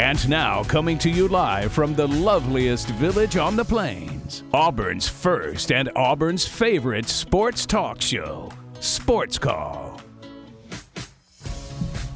And now, coming to you live from the loveliest village on the plains, Auburn's first and Auburn's favorite sports talk show, Sports Call.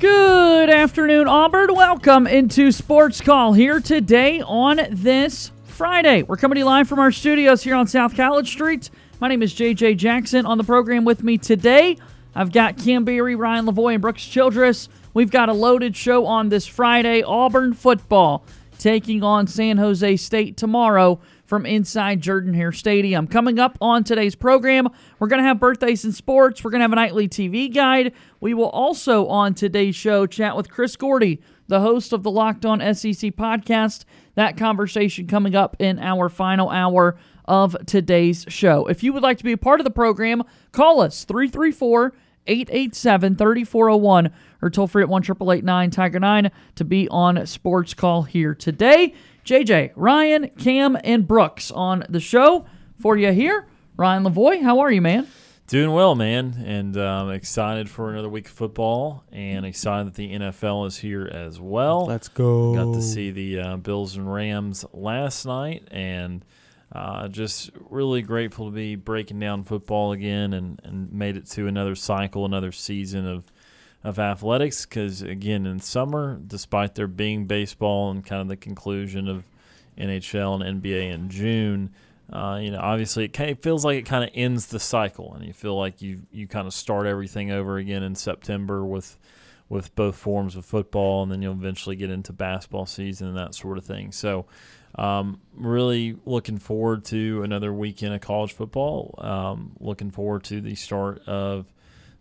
Good afternoon, Auburn. Welcome into Sports Call here today on this Friday. We're coming to you live from our studios here on South College Street. My name is JJ Jackson. On the program with me today, I've got Cam Berry, Ryan Lavoy, and Brooks Childress. We've got a loaded show on this Friday. Auburn football taking on San Jose State tomorrow from inside Jordan Hare Stadium. Coming up on today's program, we're going to have birthdays in sports. We're going to have a nightly TV guide. We will also, on today's show, chat with Chris Gordy, the host of the Locked On SEC podcast. That conversation coming up in our final hour of today's show. If you would like to be a part of the program, call us 334 887 3401 or toll free at 1 Tiger 9 to be on Sports Call here today. JJ, Ryan, Cam, and Brooks on the show for you here. Ryan Lavoie, how are you, man? Doing well, man, and um, excited for another week of football, and excited that the NFL is here as well. Let's go. Got to see the uh, Bills and Rams last night, and uh, just really grateful to be breaking down football again, and, and made it to another cycle, another season of of athletics. Because again, in summer, despite there being baseball and kind of the conclusion of NHL and NBA in June uh, you know, obviously, it, kind of feels like it kind of ends the cycle, and you feel like you you kind of start everything over again in September with with both forms of football, and then you'll eventually get into basketball season and that sort of thing. So, um, really looking forward to another weekend of college football. Um, looking forward to the start of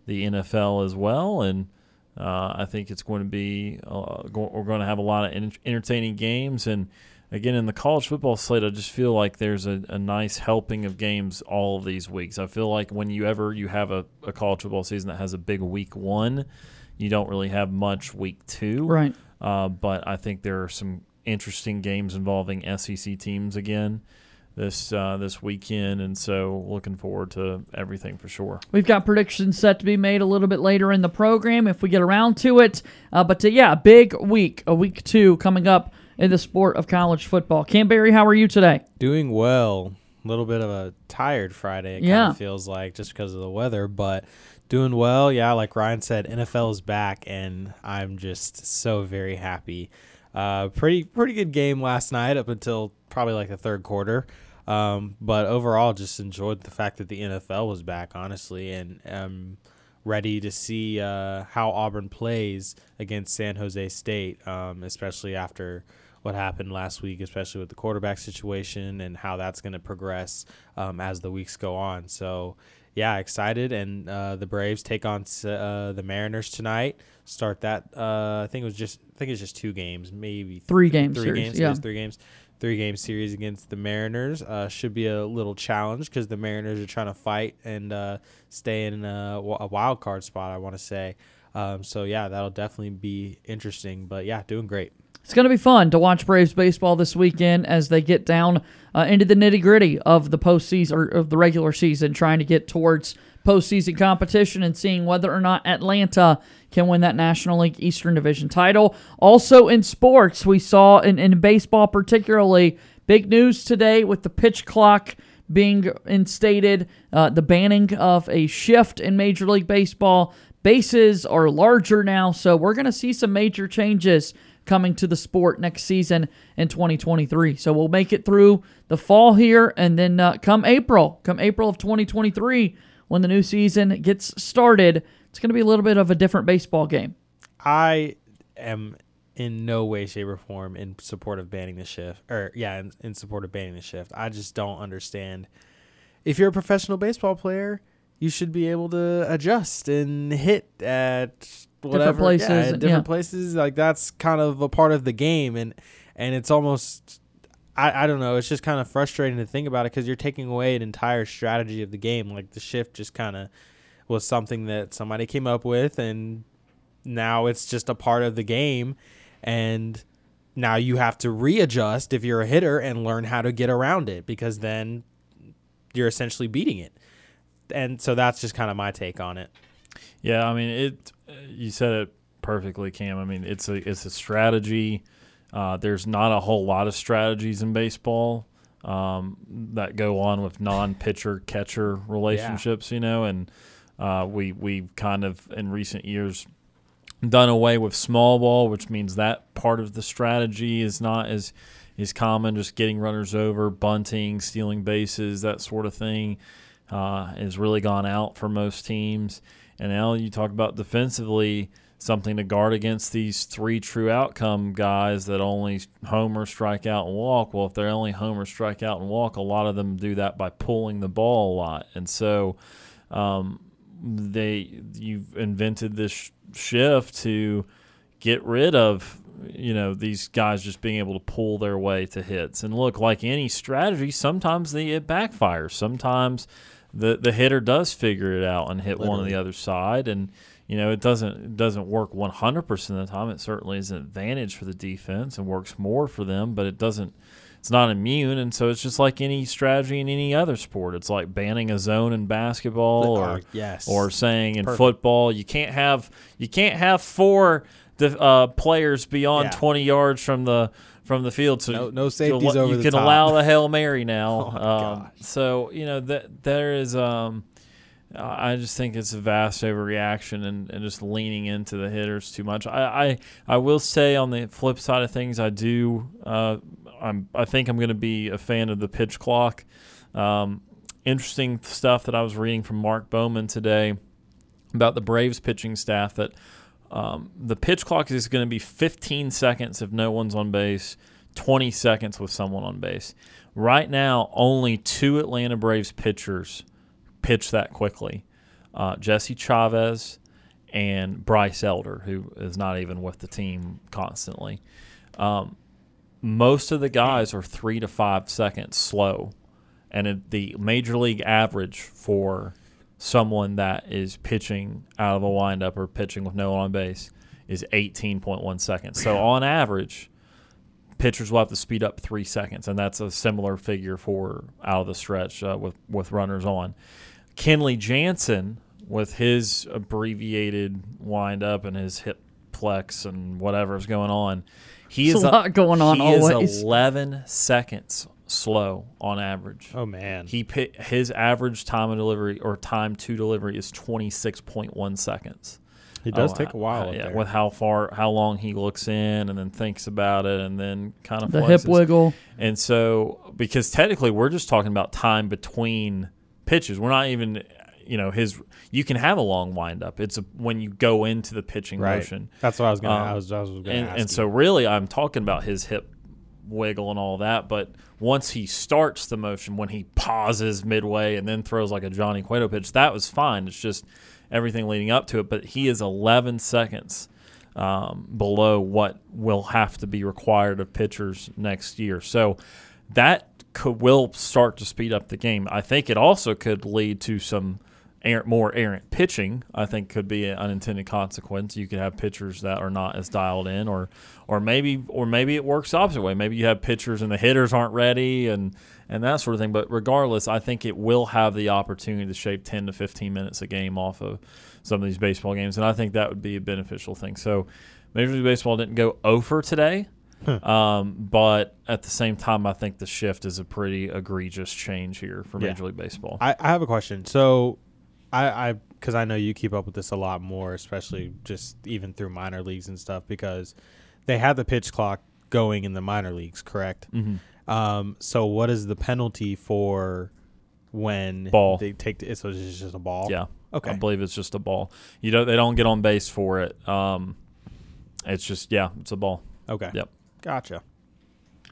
the NFL as well, and uh, I think it's going to be uh, go- we're going to have a lot of entertaining games. And again in the college football slate i just feel like there's a, a, nice helping of games all of these weeks. I feel like when you ever you have a, a, college football season that has a big week one you don't really have much week two. Right. Uh, but i think there are some interesting games involving sec teams again this uh, this weekend, and so looking forward to everything for sure. We've got predictions set to be made a little bit later in the program if we get around to it. Uh, but to, yeah, big week, a week two coming up in the sport of college football. Cam Berry, how are you today? Doing well. A little bit of a tired Friday, it yeah. kind of feels like, just because of the weather, but doing well. Yeah, like Ryan said, NFL is back, and I'm just so very happy. Uh, pretty pretty good game last night up until probably like the third quarter. Um, but overall, just enjoyed the fact that the NFL was back, honestly, and um, ready to see uh, how Auburn plays against San Jose State, um, especially after what happened last week, especially with the quarterback situation and how that's going to progress um, as the weeks go on. So, yeah, excited. And uh, the Braves take on uh, the Mariners tonight. Start that. Uh, I think it was just. I think it's just two games, maybe three games. Three series, games. Yeah. Three games. Three game series against the Mariners uh, should be a little challenge because the Mariners are trying to fight and uh, stay in a, a wild card spot. I want to say. Um, so yeah, that'll definitely be interesting. But yeah, doing great it's going to be fun to watch Braves baseball this weekend as they get down uh, into the nitty gritty of the postseason or of the regular season, trying to get towards postseason competition and seeing whether or not Atlanta can win that National League Eastern Division title. Also in sports, we saw in, in baseball particularly big news today with the pitch clock being instated, uh, the banning of a shift in Major League Baseball. Bases are larger now, so we're going to see some major changes coming to the sport next season in 2023. So we'll make it through the fall here, and then uh, come April, come April of 2023, when the new season gets started, it's going to be a little bit of a different baseball game. I am in no way, shape, or form in support of banning the shift, or yeah, in, in support of banning the shift. I just don't understand. If you're a professional baseball player, you should be able to adjust and hit at whatever different places. yeah, different yeah. places. Like that's kind of a part of the game, and and it's almost. I, I don't know. It's just kind of frustrating to think about it because you're taking away an entire strategy of the game. Like the shift just kind of was something that somebody came up with, and now it's just a part of the game. And now you have to readjust if you're a hitter and learn how to get around it because then you're essentially beating it. And so that's just kind of my take on it. Yeah, I mean it. You said it perfectly, Cam. I mean it's a it's a strategy. Uh, there's not a whole lot of strategies in baseball um, that go on with non-pitcher catcher relationships, you know, and uh, we we've kind of in recent years done away with small ball, which means that part of the strategy is not as is common. Just getting runners over, bunting, stealing bases, that sort of thing, uh, has really gone out for most teams. And now you talk about defensively something to guard against these three true outcome guys that only homer, strike out, and walk. Well, if they're only homer, strike out, and walk, a lot of them do that by pulling the ball a lot. And so um, they you've invented this shift to get rid of you know these guys just being able to pull their way to hits and look like any strategy sometimes it backfires sometimes the the hitter does figure it out and hit one on the other side and you know it doesn't it doesn't work 100% of the time it certainly is an advantage for the defense and works more for them but it doesn't it's not immune and so it's just like any strategy in any other sport it's like banning a zone in basketball or yes. or saying in Perfect. football you can't have you can't have four uh, players beyond Yeah. 20 yards from the from the field so No- no safeties over you the can top. allow the hail mary now Oh, um, so you know that there is um I just think it's a vast overreaction and, and just leaning into the hitters too much. I, I, I will say on the flip side of things, I do uh, I'm I think I'm going to be a fan of the pitch clock. Um, interesting stuff that I was reading from Mark Bowman today about the Braves pitching staff that um, the pitch clock is going to be 15 seconds if no one's on base, 20 seconds with someone on base. Right now, only two Atlanta Braves pitchers pitch that quickly uh, Jesse Chavez and Bryce Elder, who is not even with the team constantly. Um, most of the guys are three to five seconds slow, and it, the major league average for someone that is pitching out of a windup or pitching with no one on base is 18.1 seconds. So on average, pitchers will have to speed up three seconds, and that's a similar figure for out of the stretch uh, with with runners on. Kenley Jansen with his abbreviated windup and his hip flex and whatever's going on, he is a lot going on He always. is 11 seconds slow on average. Oh man. He pi- his average time of delivery or time to delivery is 26.1 seconds. He does Oh, take a while. uh, yeah, there. with how far, how long he looks in, and then thinks about it, and then kind of The hip wiggle. And so, because technically, we're just talking about time between pitches. We're not even, you know, his. You can have a long windup. It's a, when you go into the pitching right. motion. That's what I was gonna. Um, I was. I was gonna And, ask and you. so, really, I'm talking about his hip wiggle and all that. But once he starts the motion, when he pauses midway and then throws like a Johnny Cueto pitch, that was fine. It's just everything leading up to it. But he is 11 seconds um, below what will have to be required of pitchers next year. So that could, will start to speed up the game. I think it also could lead to some errant, more errant pitching. I think could be an unintended consequence. You could have pitchers that are not as dialed in, or or maybe or maybe it works the opposite way. Maybe you have pitchers and the hitters aren't ready and and that sort of thing. But regardless, I think it will have the opportunity to shave 10 to 15 minutes a game off of some of these baseball games, and I think that would be a beneficial thing. So Major League Baseball didn't go over today. Um, but at the same time, I think the shift is a pretty egregious change here for Yeah. Major League Baseball. I, I have a question. So, I I because I know you keep up with this a lot more, especially just even through minor leagues and stuff. Because they had the pitch clock going in the minor leagues, correct? mm-hmm. Um. So, what is the penalty for when Ball. they take the, so it's just a ball? Yeah. Okay. I believe it's just a ball. You don't. They don't get on base for it. Um, It's just yeah, it's a ball. Okay. Yep. Gotcha.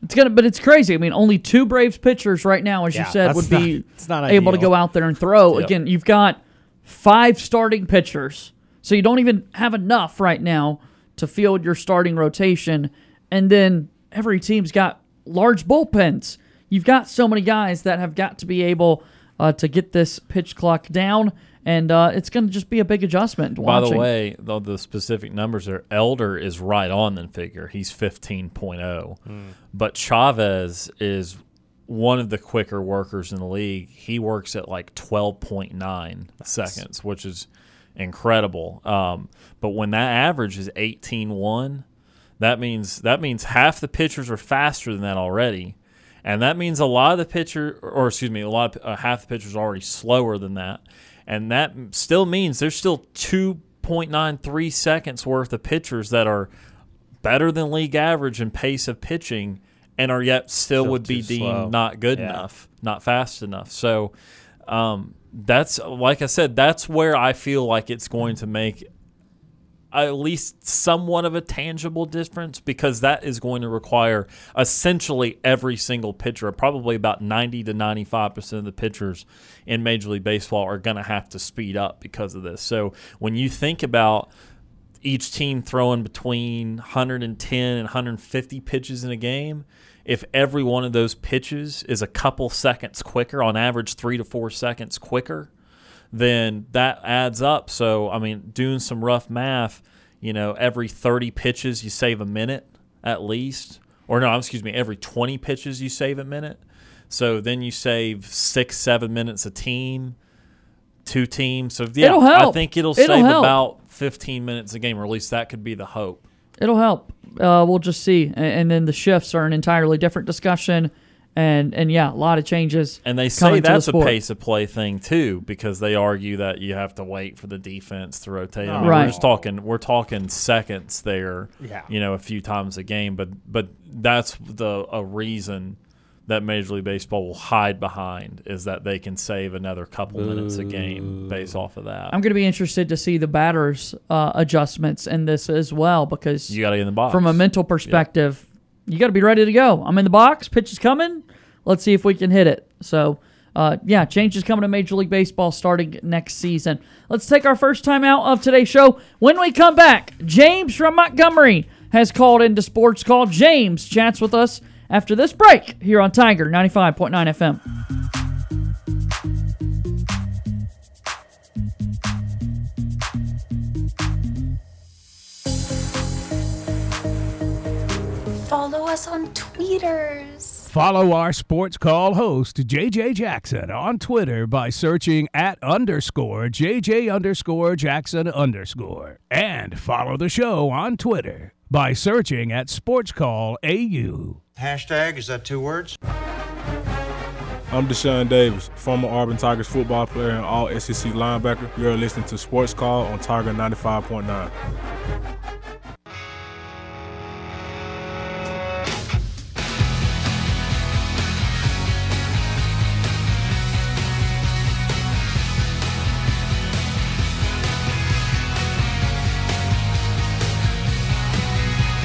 It's gonna, but it's crazy. I mean, only two Braves pitchers right now, as Yeah, you said, that's would be not- it's not able to go out there and throw. Yep. Again, you've got five starting pitchers, so you don't even have enough right now to field your starting rotation. And then every team's got large bullpens. You've got so many guys that have got to be able uh, to get this pitch clock down, and uh, it's going to just be a big adjustment. By the way, the, the specific numbers are Elder is right on the figure. He's 15.0. But Chavez is one of the quicker workers in the league. He works at like 12.9 seconds, which is incredible. Um, but when that average is 18.1, that means that means half the pitchers are faster than that already. And that means a lot of the pitcher, or excuse me, a lot of uh, half the pitchers are already slower than that, and that still means there's still 2.93 seconds worth of pitchers that are better than league average in pace of pitching, and are yet still, Still would be deemed slow. not good Yeah. enough, not fast enough. So um, that's like I said, that's where I feel like it's going to make at least somewhat of a tangible difference because that is going to require essentially every single pitcher, probably about 90 to 95% of the pitchers in Major League Baseball are going to have to speed up because of this. So when you think about each team throwing between 110 and 150 pitches in a game, if every one of those pitches is a couple seconds quicker, on average three to four seconds quicker, then that adds up. So, I mean, doing some rough math, you know, every 30 pitches you save a minute at least. Or no, excuse me, every 20 pitches you save a minute. So then you save six, seven minutes a team, two teams. So yeah, I think it'll, It'll save help. about 15 minutes a game, or at least that could be the hope. It'll help. Uh, we'll just see. A- And, then the shifts are an entirely different discussion. And and yeah, a lot of changes. And they say to the that's a pace of play thing too, because they argue that you have to wait for the defense to rotate. I mean, Right. We're just talking. We're talking seconds there. Yeah. You know, a few times a game, but but that's the a reason that Major League Baseball will hide behind is that they can save another couple minutes a game based off of that. I'm going to be interested to see the batters' uh, adjustments in this as well because you got to get in the box from a mental perspective, you got to be ready to go. I'm in the box, pitch is coming. Let's see if we can hit it. So, uh, yeah, changes coming to Major League Baseball starting next season. Let's take our first time out of today's show. When we come back, James from Montgomery has called into Sports Call. James chats with us after this break here on Tiger 95.9 FM. Follow us on tweeters. Follow our sports call host, JJ Jackson, on Twitter by searching at underscore JJ underscore Jackson underscore. And follow the show on Twitter by searching at Sports Call AU. Hashtag, is that two words? I'm Deshaun Davis, former Auburn Tigers football player and all SEC linebacker. You're listening to Sports Call on Tiger 95.9.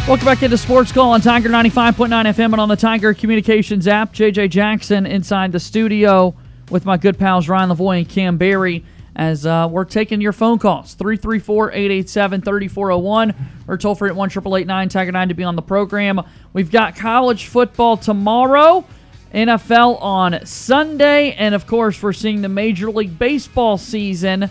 Welcome back into Sports Call on Tiger 95.9 FM and on the Tiger Communications app. JJ Jackson inside the studio with my good pals Ryan Lavoy and Cam Berry as uh, we're taking your phone calls 334 887 3401 or toll free at 1 Tiger 9 to be on the program. We've got college football tomorrow, NFL on Sunday, and of course, we're seeing the Major League Baseball season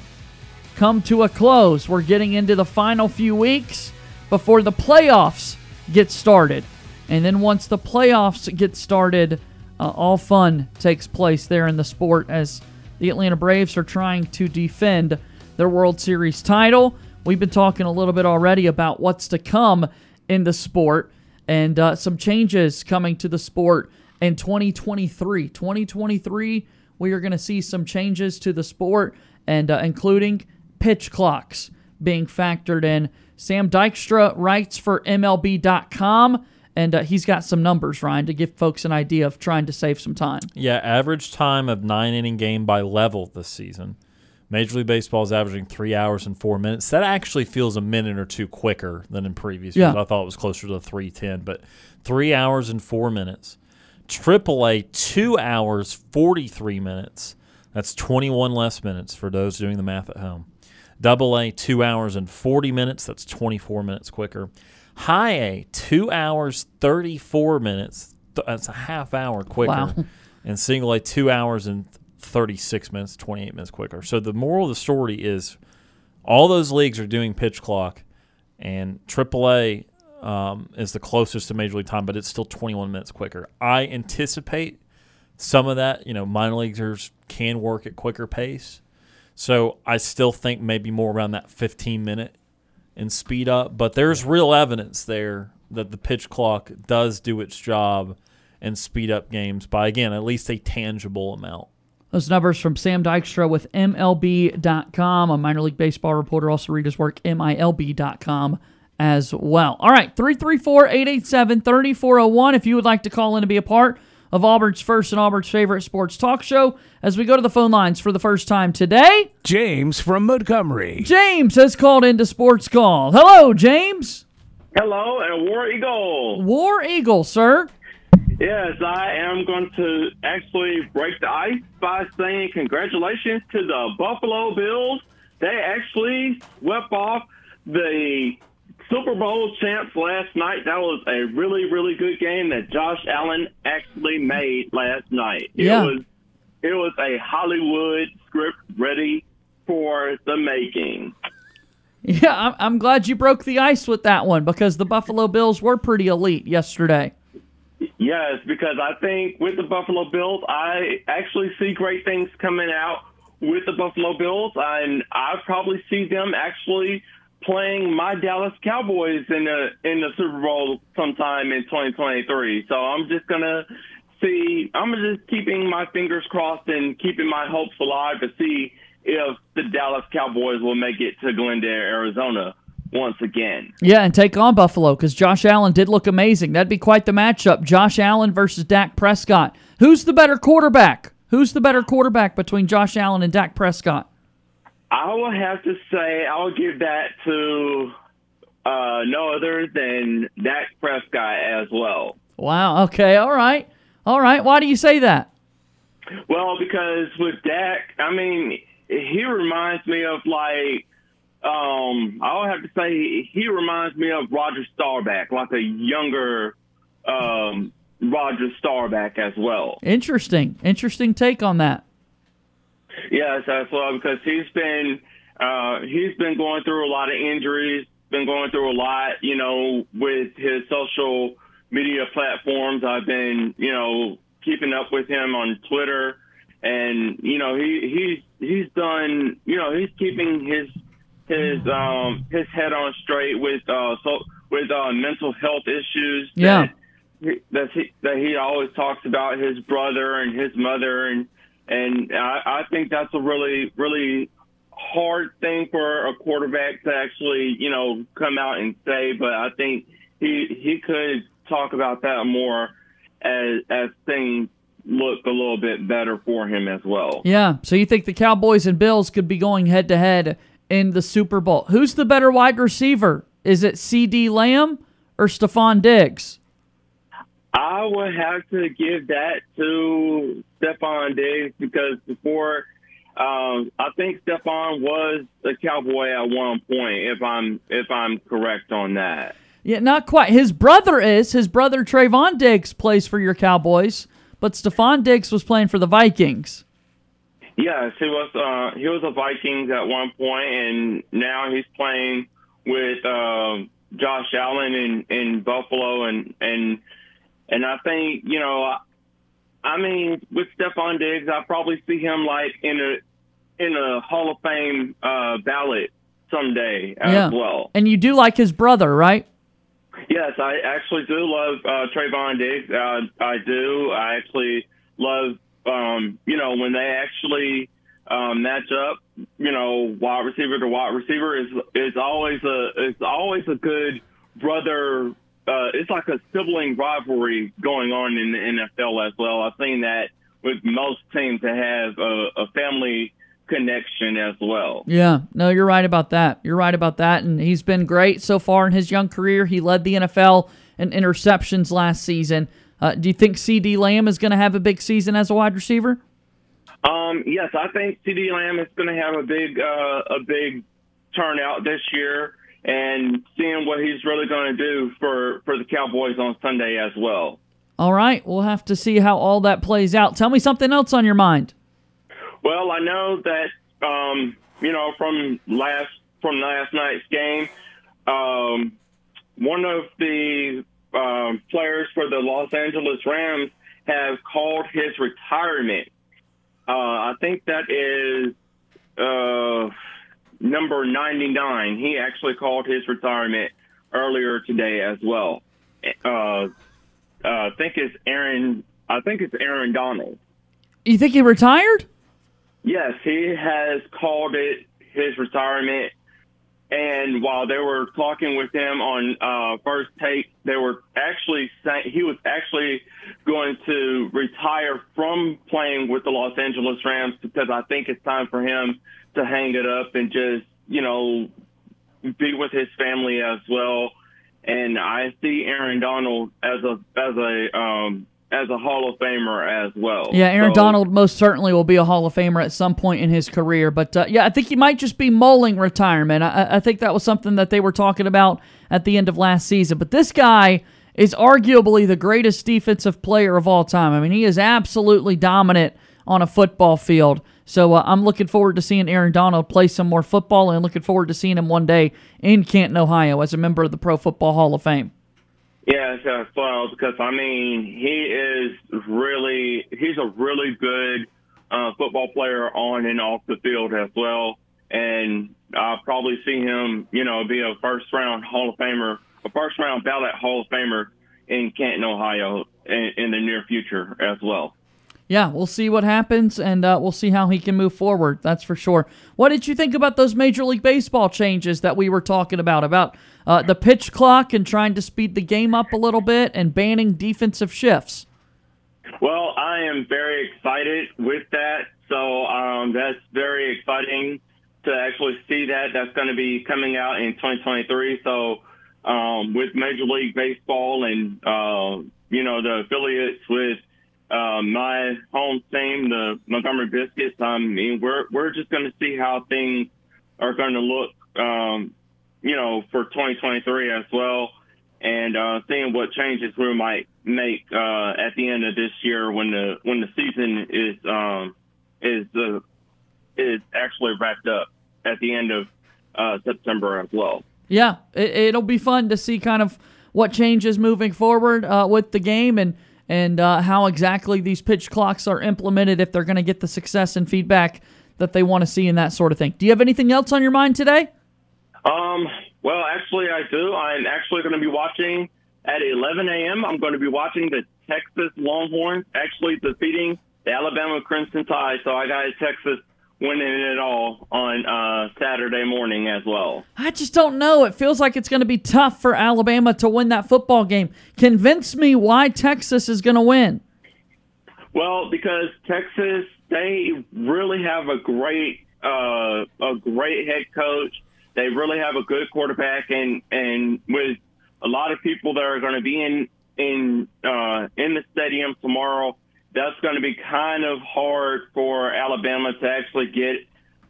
come to a close. We're getting into the final few weeks before the playoffs get started. And then once the playoffs get started, uh, all fun takes place there in the sport as the Atlanta Braves are trying to defend their World Series title. We've been talking a little bit already about what's to come in the sport and uh, some changes coming to the sport in 2023. 2023, we are going to see some changes to the sport and uh, including pitch clocks being factored in. Sam Dykstra writes for MLB.com, and uh, he's got some numbers, Ryan, to give folks an idea of trying to save some time. Yeah, average time of nine inning game by level this season Major League Baseball is averaging three hours and four minutes. That actually feels a minute or two quicker than in previous Yeah. years. I thought it was closer to three ten, but three hours and four minutes. AAA two hours forty three minutes. That's twenty one less minutes for those doing the math at home. Double A two hours and forty minutes. That's twenty four minutes quicker. High A two hours thirty four minutes. That's a half hour quicker. Wow. And single A two hours and thirty six minutes, twenty eight minutes quicker. So the moral of the story is all those leagues are doing pitch clock, and AAA um, is the closest to Major League time, but it's still 21 minutes quicker. I anticipate some of that. You know, minor leaguers can work at quicker pace, so I still think maybe more around that 15 minute and speed up. But there's real evidence there that the pitch clock does do its job and speed up games by again at least a tangible amount. Those numbers from Sam Dykstra with MLB.com, a minor league baseball reporter. Also read his work, MILB.com as well. All right, 334 887 3401 if you would like to call in to be a part of Auburn's first and Auburn's favorite sports talk show as we go to the phone lines for the first time today. James from Montgomery. James has called into Sports Call. Hello, James. Hello, and War Eagle. War Eagle, sir. Yes, I am going to actually break the ice by saying congratulations to the Buffalo Bills. They actually swept off the Super Bowl champs last night. That was a really, really good game that Josh Allen actually made last night. Yeah. It was it was a Hollywood script ready for the making. Yeah, I'm, I'm glad you broke the ice with that one because the Buffalo Bills were pretty elite yesterday. Yes, because I think with the Buffalo Bills, I actually see great things coming out with the Buffalo Bills, and I probably see them actually playing my Dallas Cowboys in the in the Super Bowl sometime in 2023. So I'm just gonna see. I'm just keeping my fingers crossed and keeping my hopes alive to see if the Dallas Cowboys will make it to Glendale, Arizona once again. Yeah, and take on Buffalo because Josh Allen did look amazing. That'd be quite the matchup. Josh Allen versus Dak Prescott. Who's the better quarterback? Who's the better quarterback between Josh Allen and Dak Prescott? I will have to say I will give that to uh, no other than Dak Prescott as well. Wow. Okay. All right. All right. Why do you say that? Well, because with Dak, I mean, he reminds me of like um, I would have to say he reminds me of Roger Staubach, like a younger um, Roger Staubach as well. Interesting. Interesting take on that. Yes, as well because he's been uh, he's been going through a lot of injuries, been going through a lot, you know, with his social media platforms. I've been, you know, keeping up with him on Twitter, and you know, he he's he's done, you know, he's keeping his his um his head on straight with uh so with uh mental health issues. Yeah. That, that he that he always talks about his brother and his mother and and I, I think that's a really really hard thing for a quarterback to actually you know come out and say. But I think he he could talk about that more as as things look a little bit better for him as well. Yeah. So you think the Cowboys and Bills could be going head to head in the Super Bowl? Who's the better wide receiver? Is it CeeDee Lamb or Stefon Diggs? I would have to give that to Stefon Diggs because before, um, I think Stefon was a Cowboy at one point. If I'm if I'm correct on that. Yeah, not quite. His brother is. His brother Trevon Diggs plays for your Cowboys, but Stefon Diggs was playing for the Vikings. Yes, he was. Uh, he was a Vikings at one point, and now he's playing with uh, Josh Allen in, in Buffalo, and and and I think you know, I, I mean, with Stefon Diggs, I probably see him like in a in a Hall of Fame uh, ballot someday as yeah. well. And you do like his brother, right? Yes, I actually do love uh, Trevon Diggs. Uh, I do. I actually love, um, you know, when they actually um, match up. You know, wide receiver to wide receiver is is always a it's always a good brother. Uh, it's like a sibling rivalry going on in the NFL as well. I've seen that with most teams that have a, a family connection as well. Yeah, no, you're right about that. You're right about that. And he's been great so far in his young career. He led the NFL in interceptions last season. Uh, do you think CeeDee Lamb is going to have a big season as a wide receiver? Um, yes, I think CeeDee Lamb is going to have a big uh, a big turnout this year, and seeing what he's really going to do for for the Cowboys on Sunday as well. All right, we'll have to see how all that plays out. Tell me something else on your mind. Well, I know that um, you know from last from last night's game, um, one of the um, players for the Los Angeles Rams have called his retirement. Uh, I think that is uh, number 99. He actually called his retirement earlier today as well. Uh, uh I think it's Aaron. I think it's Aaron Donald. You think he retired? Yes, he has called it his retirement. And while they were talking with him on uh, first take, they were actually saying he was actually going to retire from playing with the Los Angeles Rams because I think it's time for him to hang it up and just, you know, be with his family as well. And I see Aaron Donald as a as a um, as a Hall of Famer as well. Yeah, Aaron so, Donald most certainly will be a Hall of Famer at some point in his career. But uh, yeah, I think he might just be mulling retirement. I, I, think that was something that they were talking about at the end of last season. But this guy is arguably the greatest defensive player of all time. I mean, he is absolutely dominant on a football field. So uh, I'm looking forward to seeing Aaron Donald play some more football and looking forward to seeing him one day in Canton, Ohio as a member of the Pro Football Hall of Fame. Yeah, as well, because I mean, he is really he's a really good uh, football player on and off the field as well, and I'll probably see him, you know, be a first round Hall of Famer, a first round ballot Hall of Famer in Canton, Ohio, in, in the near future as well yeah, we'll see what happens, and uh, we'll see how he can move forward. That's for sure. What did you think about those Major League Baseball changes that we were talking about? About uh, the pitch clock and trying to speed the game up a little bit and banning defensive shifts? Well, I am very excited with that. So um, that's very exciting to actually see that. That's going to be coming out in 2023. So um, with Major League Baseball and, uh, you know, the affiliates with uh, my home team, the Montgomery Biscuits. I mean, we're we're just going to see how things are going to look, um, you know, for 2023 as well, and uh, seeing what changes we might make uh, at the end of this year when the when the season is um, is uh, is actually wrapped up at the end of uh, September as well. Yeah, it, will be fun to see kind of what changes moving forward with the game and and uh, how exactly these pitch clocks are implemented if they're going to get the success and feedback that they want to see and that sort of thing. Do you have anything else on your mind today? Um, well, actually, I do. I'm actually going to be watching at 11 a.m. I'm going to be watching the Texas Longhorns actually defeating the Alabama Crimson Tide. So I got Texas winning it all on uh, Saturday morning as well. I just don't know. It feels like it's going to be tough for Alabama to win that football game. Convince me why Texas is going to win. Well, because Texas, they really have a great, uh, a great head coach. They really have a good quarterback, and and with a lot of people that are going to be in in uh, in the stadium tomorrow that's going to be kind of hard for Alabama to actually get,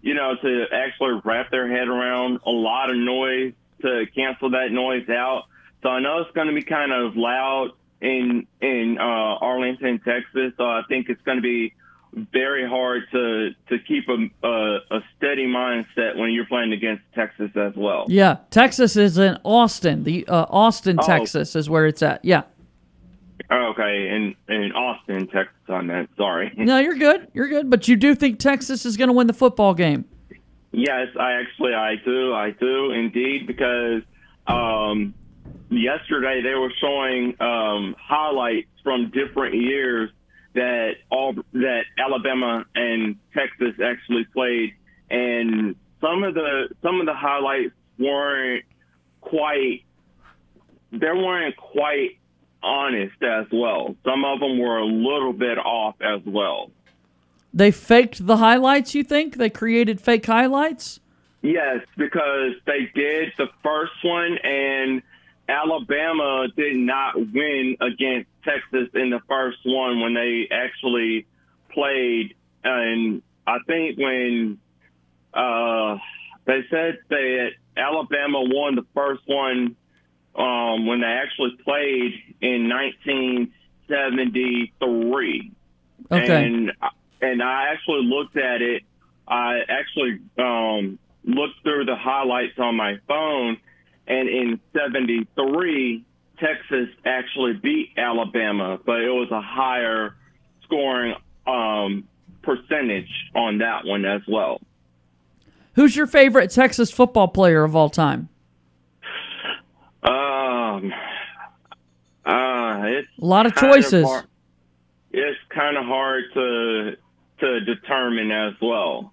you know, to actually wrap their head around a lot of noise to cancel that noise out. So I know it's going to be kind of loud in in uh, Arlington, Texas. So I think it's going to be very hard to to keep a, a, a steady mindset when you're playing against Texas as well. Yeah, Texas is in Austin. The uh, Austin, oh. Texas is where it's at. Yeah. Oh, okay, in in Austin, Texas. On that, sorry. No, you're good. You're good. But you do think Texas is going to win the football game? Yes, I actually I do. I do indeed because um, yesterday they were showing um, highlights from different years that all that Alabama and Texas actually played, and some of the some of the highlights weren't quite. There weren't quite honest as well. Some of them were a little bit off as well. They faked the highlights, you think? They created fake highlights? Yes, because they did the first one, and Alabama did not win against Texas in the first one when they actually played. And I think when uh, they said that Alabama won the first one um, when they actually played in 1973. Okay. And and I actually looked at it. I actually um, looked through the highlights on my phone, and in '73, Texas actually beat Alabama, but it was a higher scoring um, percentage on that one as well. Who's your favorite Texas football player of all time? Um, uh, it's A lot of choices. hard- it's kind of hard to to determine as well.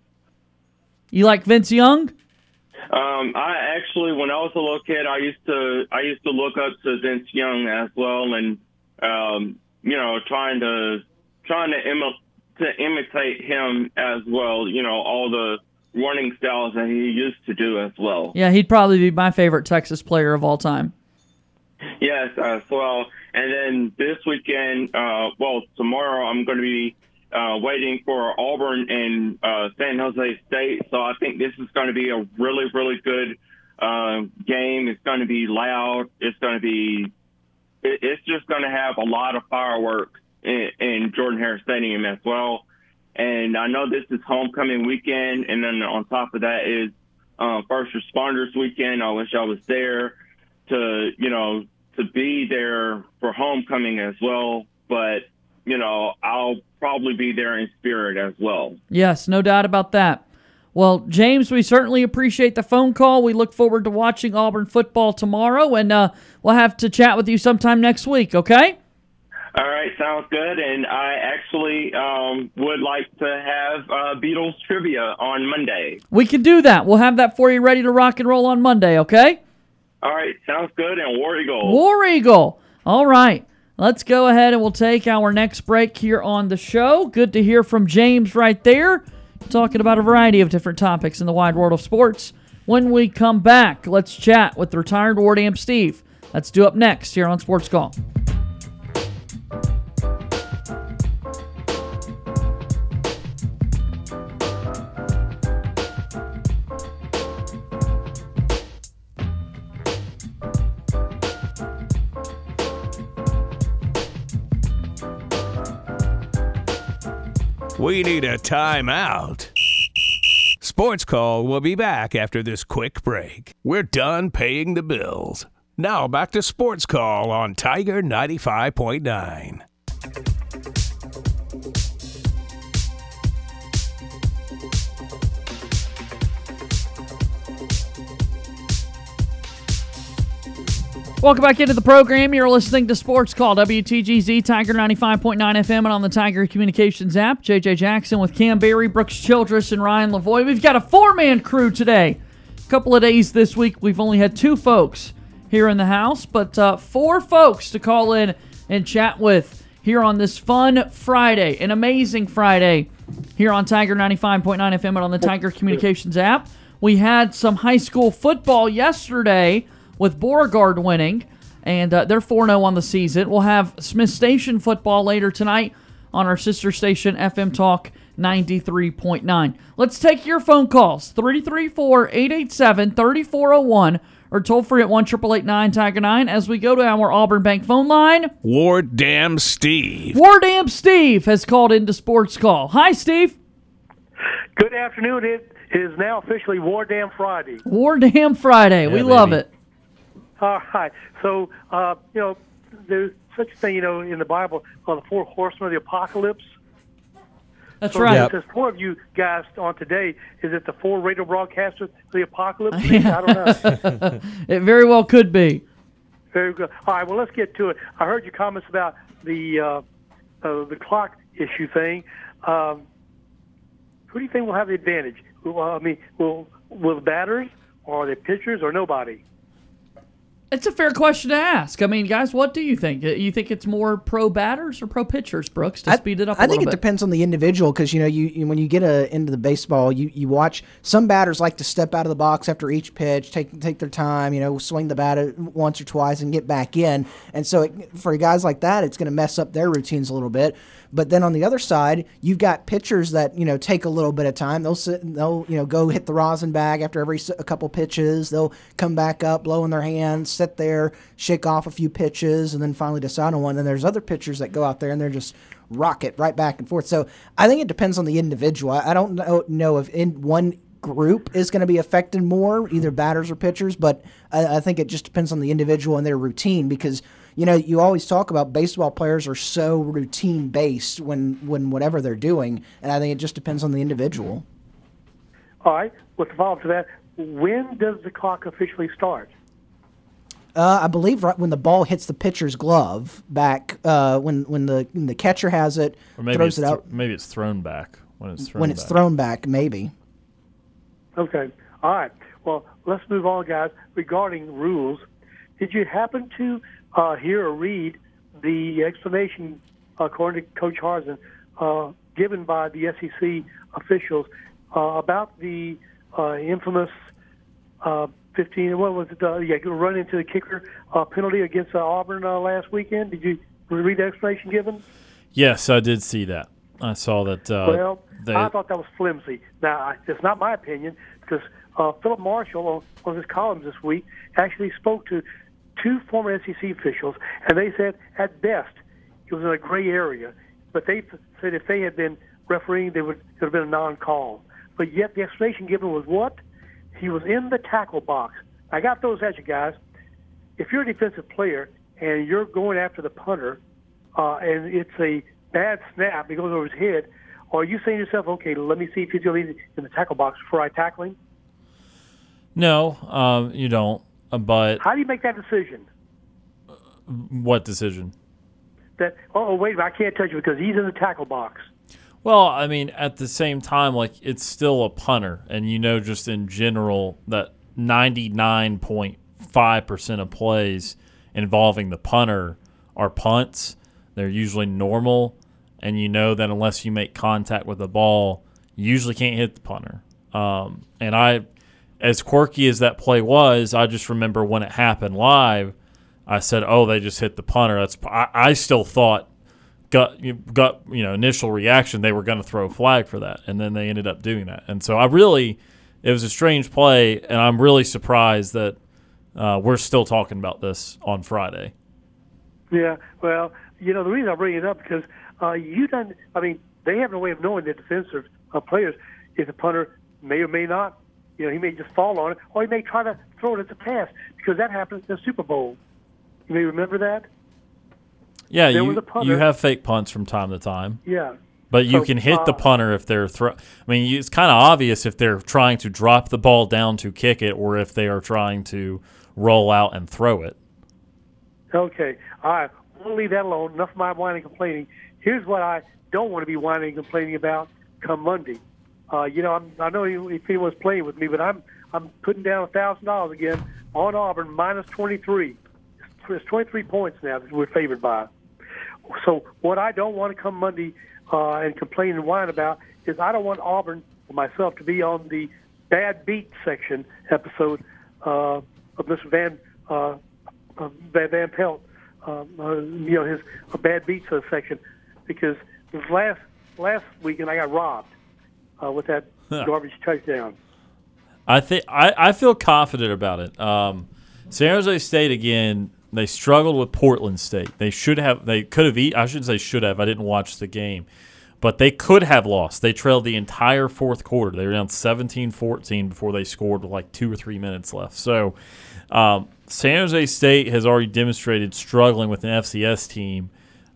You like Vince Young? Um, I actually, when I was a little kid, I used to I used to look up to Vince Young as well, and um, you know, trying to trying to imi- to imitate him as well. You know, all the running styles that he used to do as well. Yeah, he'd probably be my favorite Texas player of all time. Yes, as well. And then this weekend, uh, well, tomorrow I'm going to be uh, waiting for Auburn and uh, San Jose State. So I think this is going to be a really, really good uh, game. It's going to be loud. It's going to be. It, it's just going to have a lot of fireworks in, in Jordan Hare Stadium as well. And I know this is homecoming weekend, and then on top of that is uh, first responders weekend. I wish I was there to you know to be there for homecoming as well but you know i'll probably be there in spirit as well Yes, no doubt about that. Well, James, we certainly appreciate the phone call. We look forward to watching Auburn football tomorrow, and uh, we'll have to chat with you sometime next week, okay? all right sounds good and i actually um, would like to have uh, beatles trivia on monday We can do that. We'll have that for you ready to rock and roll on Monday, okay? All right sounds good and war eagle War Eagle. All right. Let's go ahead and we'll take our next break here on the show. Good to hear from James right there, talking about a variety of different topics in the wide world of sports. When we come back, let's chat with the retired War Damn Steve. Let's do up next here on Sports Call. We need a timeout. Sports Call will be back after this quick break. We're done paying the bills. Now back to Sports Call on Tiger 95.9. Welcome back into the program. You're listening to Sports Call WTGZ Tiger 95.9 FM and on the Tiger Communications app. JJ Jackson with Cam Berry, Brooks Childress, and Ryan Lavoie. We've got a four man crew today. A couple of days this week, we've only had two folks here in the house, but uh, four folks to call in and chat with here on this fun Friday, an amazing Friday here on Tiger 95.9 FM and on the Tiger Communications app. We had some high school football yesterday with Beauregard winning, and uh, they're 4 0 on the season. We'll have Smiths Station football later tonight on our sister station, FM Talk 93.9. Let's take your phone calls 334 887 3401 or toll free at 1 Tiger 9 as we go to our Auburn Bank phone line. War Damn Steve. War Damn Steve has called into Sports Call. Hi, Steve. Good afternoon. It is now officially War Damn Friday. War Damn Friday. we love it. All right. So, uh, you know, there's such a thing, you know, in the Bible called the four horsemen of the apocalypse. That's So right. Yep. There's four of you guys on today. Is it the four radio broadcasters of the apocalypse? I don't know. It very well could be. Very good. All right. Well, let's get to it. I heard your comments about the uh, uh, the clock issue thing. Um, who do you think will have the advantage? I mean, will will the batters or the pitchers or nobody? It's a fair question to ask. I mean, guys, what do you think? Uh, you think it's more pro batters or pro pitchers, Brooks, to I, speed it up? I think it bit? depends on the individual because you know you, you, when you get a, into the baseball, you, you watch some batters like to step out of the box after each pitch, take take their time, you know, swing the bat uh, once or twice and get back in, and so it, for guys like that, it's going to mess up their routines a little bit. But then on the other side, you've got pitchers that you know take a little bit of time. They'll sit, they'll you know go hit the rosin bag after every a couple pitches. They'll come back up, blow in their hands, sit there, shake off a few pitches, and then finally decide on one. And there's other pitchers that go out there and they're just rocket right back and forth. So I think it depends on the individual. I don't know, know if in one group is going to be affected more, either batters or pitchers, but I, I think it just depends on the individual and their routine because you know, you always talk about baseball players are so routine based when when whatever they're doing, and I think it just depends on the individual. All right. With the follow up to that, when does the clock officially start? Uh, I believe right when the ball hits the pitcher's glove back uh, when when the when the catcher has it, or maybe throws it th- out. maybe it's thrown back when it's thrown when it's back. thrown back, maybe. Okay. All right. Well, let's move on, guys. Regarding rules, did you happen to uh, hear or read the explanation, according to Coach Harsin, uh, given by the SEC officials uh, about the uh, infamous uh, 15, what was it, uh, yeah, run into the kicker uh, penalty against uh, Auburn uh, last weekend? Did you read the explanation given? Yes, I did see that. I saw that. Uh, well, they, I thought that was flimsy. Now, it's not my opinion because uh, Philip Marshall, on one of his columns this week, actually spoke to two former SEC officials, and they said at best it was in a gray area. But they said if they had been refereeing, they would it would have been a non-call. But yet the explanation given was what? He was in the tackle box. I got those at you guys. If you're a defensive player and you're going after the punter, uh, and it's a bad snap, it goes over his head, are you saying to yourself, okay, let me see if he's going to be in the tackle box before I tackle him? no, um, you don't. But How do you make that decision? what decision? That oh wait, I can't touch you because he's in the tackle box. Well, I mean, at the same time, like it's still a punter, and you know, just in general, that ninety nine point five percent of plays involving the punter are punts. They're usually normal, and you know that unless you make contact with the ball, you usually can't hit the punter. Um, and I, as quirky as that play was, I just remember when it happened live. I said, "Oh, they just hit the punter." That's I, I still thought gut gut you know initial reaction they were going to throw a flag for that, and then they ended up doing that. And so I really, it was a strange play, and I'm really surprised that uh, we're still talking about this on Friday. Yeah, well, you know the reason I bring it up because uh, you done. I mean, they have no way of knowing the defensive uh, players if the punter may or may not. You know, he may just fall on it, or he may try to throw it as a pass because that happened in the Super Bowl. You may remember that. Yeah, There you you have fake punts from time to time, Yeah. but you So, can hit the uh, punter if they're throw. I mean, you- it's kind of obvious if they're trying to drop the ball down to kick it, or if they are trying to roll out and throw it. Okay. All right. We'll leave that alone. Enough of my whining and complaining. Here's what I don't want to be whining and complaining about come Monday. Uh, you know, I'm, I know if was playing with me, but I'm I'm putting down a thousand dollars again on Auburn minus 23. It's 23 points now that we're favored by. So what I don't want to come Monday uh, and complain and whine about is I don't want Auburn or myself to be on the bad beat section episode uh, of Mr. Van uh, Van, Pelt. Um, uh, you know his uh, bad beats uh, section because last last weekend I got robbed uh, with that garbage touchdown. I think I, I feel confident about it. Um, San Jose State again. They struggled with Portland State. They should have. They could have. Eat, I shouldn't say should have. I didn't watch the game, but they could have lost. They trailed the entire fourth quarter. They were down 17-14 before they scored with like two or three minutes left. So um, San Jose State has already demonstrated struggling with an FCS team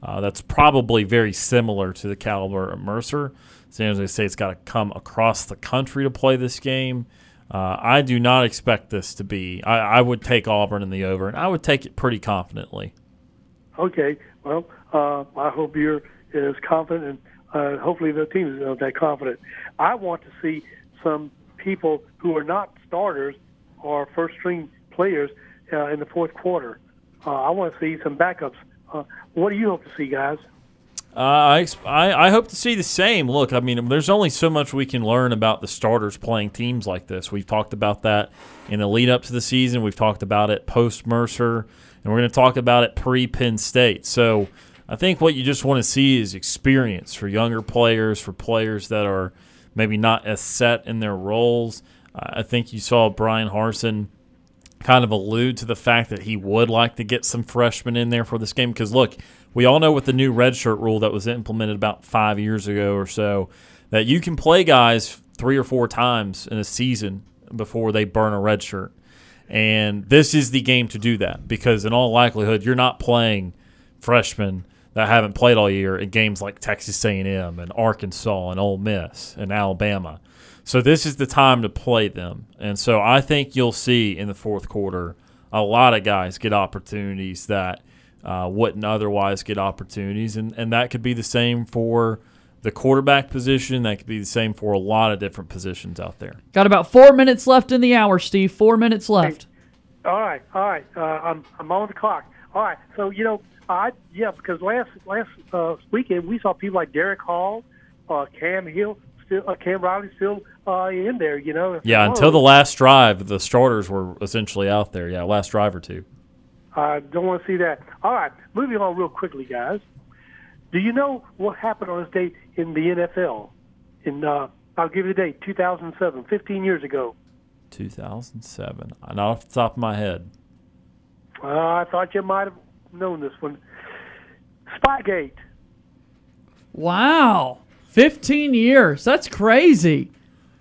uh, that's probably very similar to the caliber of Mercer. San Jose State's got to come across the country to play this game. Uh, I do not expect this to be. I, I would take Auburn in the over, and I would take it pretty confidently. Okay, well, uh, I hope you're as confident, and uh, hopefully the team is uh, that confident. I want to see some people who are not starters or first string players uh, in the fourth quarter. Uh, I want to see some backups. What do you hope to see, guys? Uh, I, I I hope to see the same. Look, I mean, there's only so much we can learn about the starters playing teams like this. We've talked about that in the lead up to the season. We've talked about it post Mercer, and we're going to talk about it pre Penn State. So I think what you just want to see is experience for younger players, for players that are maybe not as set in their roles. I think you saw Bryan Harsin kind of allude to the fact that he would like to get some freshmen in there for this game because look we all know with the new redshirt rule that was implemented about five years ago or so that you can play guys three or four times in a season before they burn a red shirt. And this is the game to do that because, in all likelihood, you're not playing freshmen that haven't played all year in games like Texas A&M and Arkansas and Ole Miss and Alabama. So this is the time to play them. And so I think you'll see in the fourth quarter a lot of guys get opportunities that uh, wouldn't otherwise get opportunities, and and that could be the same for the quarterback position. That could be the same for a lot of different positions out there. Got about four minutes left in the hour, Steve. Four minutes left. Hey, all right, all right. Uh, I'm I'm on the clock. All right. So you know, I yeah, because last last uh, weekend we saw people like Derick Hall, uh, Cam Hill, still uh, Cam Riley still uh, in there. You know. Yeah, until the last drive, the starters were essentially out there. Yeah, last drive or two. I don't want to see that. All right, moving on real quickly, guys. Do you know what happened on this date in the NFL? In uh, I'll give you the date, 2007, 15 years ago. 2007. Not off the top of my head. Uh, I thought you might have known this one. Spygate. Wow, 15 years. That's crazy.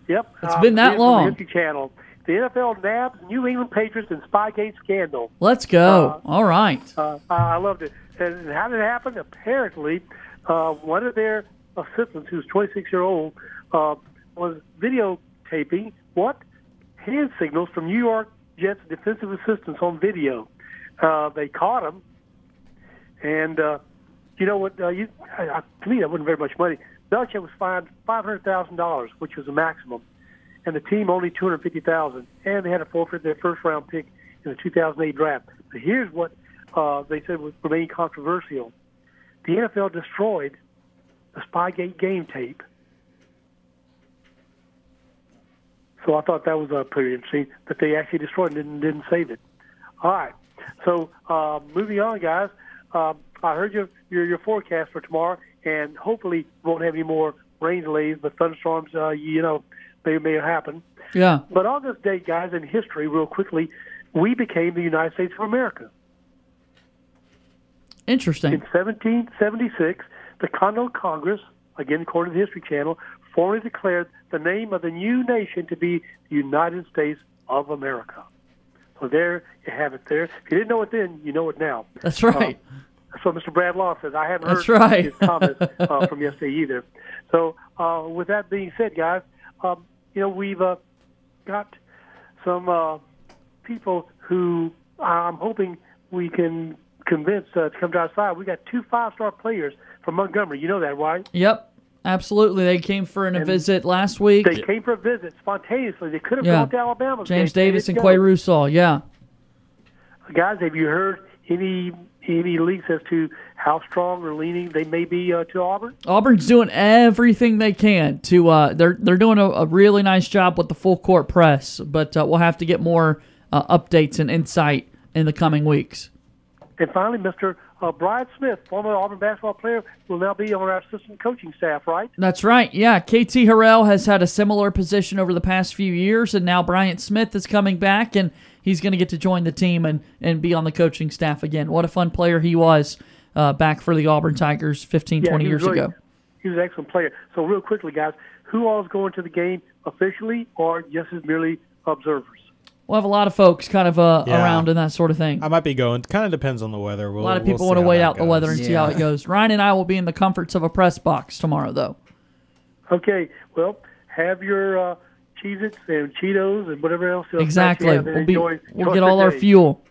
Yep, it's uh, been that long. History Channel the NFL nabs New England Patriots in Spygate scandal. Let's go. Uh, All right. Uh, I loved it. And how did it happen? Apparently, uh, one of their assistants, who's 26 year old, uh, was videotaping what hand signals from New York Jets defensive assistants on video. Uh, they caught him, and uh, you know what? Uh, you, I, to me, that wasn't very much money. Belichick was fined five hundred thousand dollars, which was the maximum and the team only 250000 and they had to forfeit their first round pick in the 2008 draft. But here's what uh, they said was remained controversial. The NFL destroyed the Spygate game tape. So I thought that was uh, pretty interesting that they actually destroyed it and didn't save it. All right. So uh, moving on, guys. Uh, I heard your, your your forecast for tomorrow, and hopefully won't have any more rain delays, but thunderstorms. Uh, you know, may may happen. Yeah. But on this date, guys, in history, real quickly, we became the United States of America. Interesting. In 1776, the Continental Congress, again according to the History Channel, formally declared the name of the new nation to be the United States of America. So there you have it. There. If you didn't know it then, you know it now. That's right. Uh, so Mr. Brad Law says I haven't That's heard right. his comments uh, from yesterday either. So uh, with that being said, guys, um, you know, we've uh, got some uh, people who I'm hoping we can convince uh, to come to our side. We got two five-star players from Montgomery. You know that, right? Yep. Absolutely, they came for a visit last week. They came for a visit spontaneously. They could have yeah. gone to Alabama. James Davis and Qua Russaw, yeah. Guys, have you heard any any leaks as to how strong or leaning they may be uh, to Auburn? Auburn's doing everything they can to. Uh, they're they're doing a, a, really nice job with the full court press, but uh, we'll have to get more uh, updates and insight in the coming weeks. And finally, Mr. Uh, Bryant Smith, former Auburn basketball player, will now be on our assistant coaching staff, right? That's right. Yeah, KT Harrell has had a similar position over the past few years, and now Bryant Smith is coming back, and he's going to get to join the team and, and be on the coaching staff again. What a fun player he was uh, back for the Auburn Tigers 15, yeah, 20 years really, ago. He was an excellent player. So, real quickly, guys, who all is going to the game officially or just as merely observers? We'll have a lot of folks kind of uh, yeah. around and that sort of thing. I might be going. Kind of depends on the weather. We'll, a lot of people we'll want to wait out goes. the weather and yeah. see how it goes. Ryan and I will be in the comforts of a press box tomorrow, though. Okay. Well, have your uh, Cheez-Its and Cheetos and whatever else. Exactly. We'll, be, enjoy, we'll get all our fuel.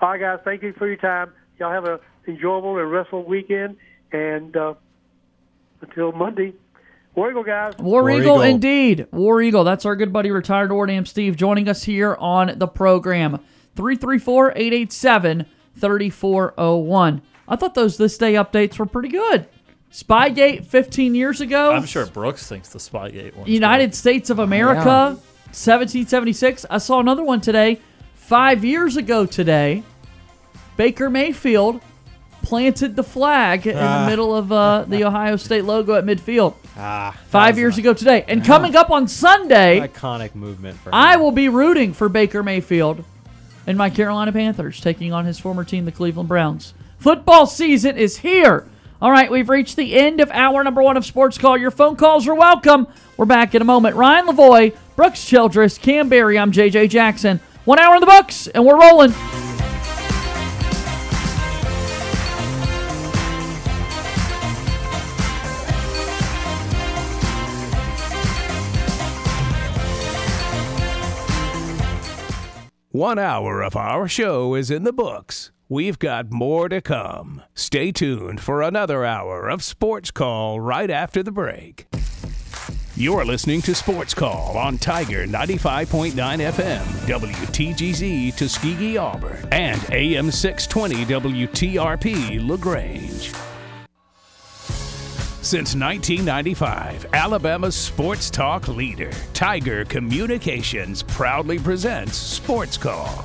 All right, guys. Thank you for your time. Y'all have a enjoyable and restful weekend. And uh, until Monday, War Eagle, guys. War, War Eagle, Eagle, indeed. War Eagle. That's our good buddy, retired War Steve, joining us here on the program. 334 887 3401. I thought those this day updates were pretty good. Spygate 15 years ago. I'm sure Brooks thinks the Spygate one. United States of America, 1776. I saw another one today. Five years ago today, Baker Mayfield planted the flag in Ah. the middle of uh, the Ohio State logo at midfield. Ah, Five years was ago today. And coming up on Sunday, iconic movement for I will be rooting for Baker Mayfield and my Carolina Panthers taking on his former team, the Cleveland Browns. Football season is here. All right, we've reached the end of hour number one of Sports Call. Your phone calls are welcome. We're back in a moment. Ryan Lavoy, Brooks Childress, Cam Berry, I'm JJ Jackson. One hour in the books, and we're rolling. One hour of our show is in the books. We've got more to come. Stay tuned for another hour of Sports Call right after the break. You're listening to Sports Call on Tiger 95.9 FM, WTGZ Tuskegee, Auburn, and AM 620 WTRP LaGrange. Since 1995, Alabama's sports talk leader, Tiger Communications, proudly presents Sports Call.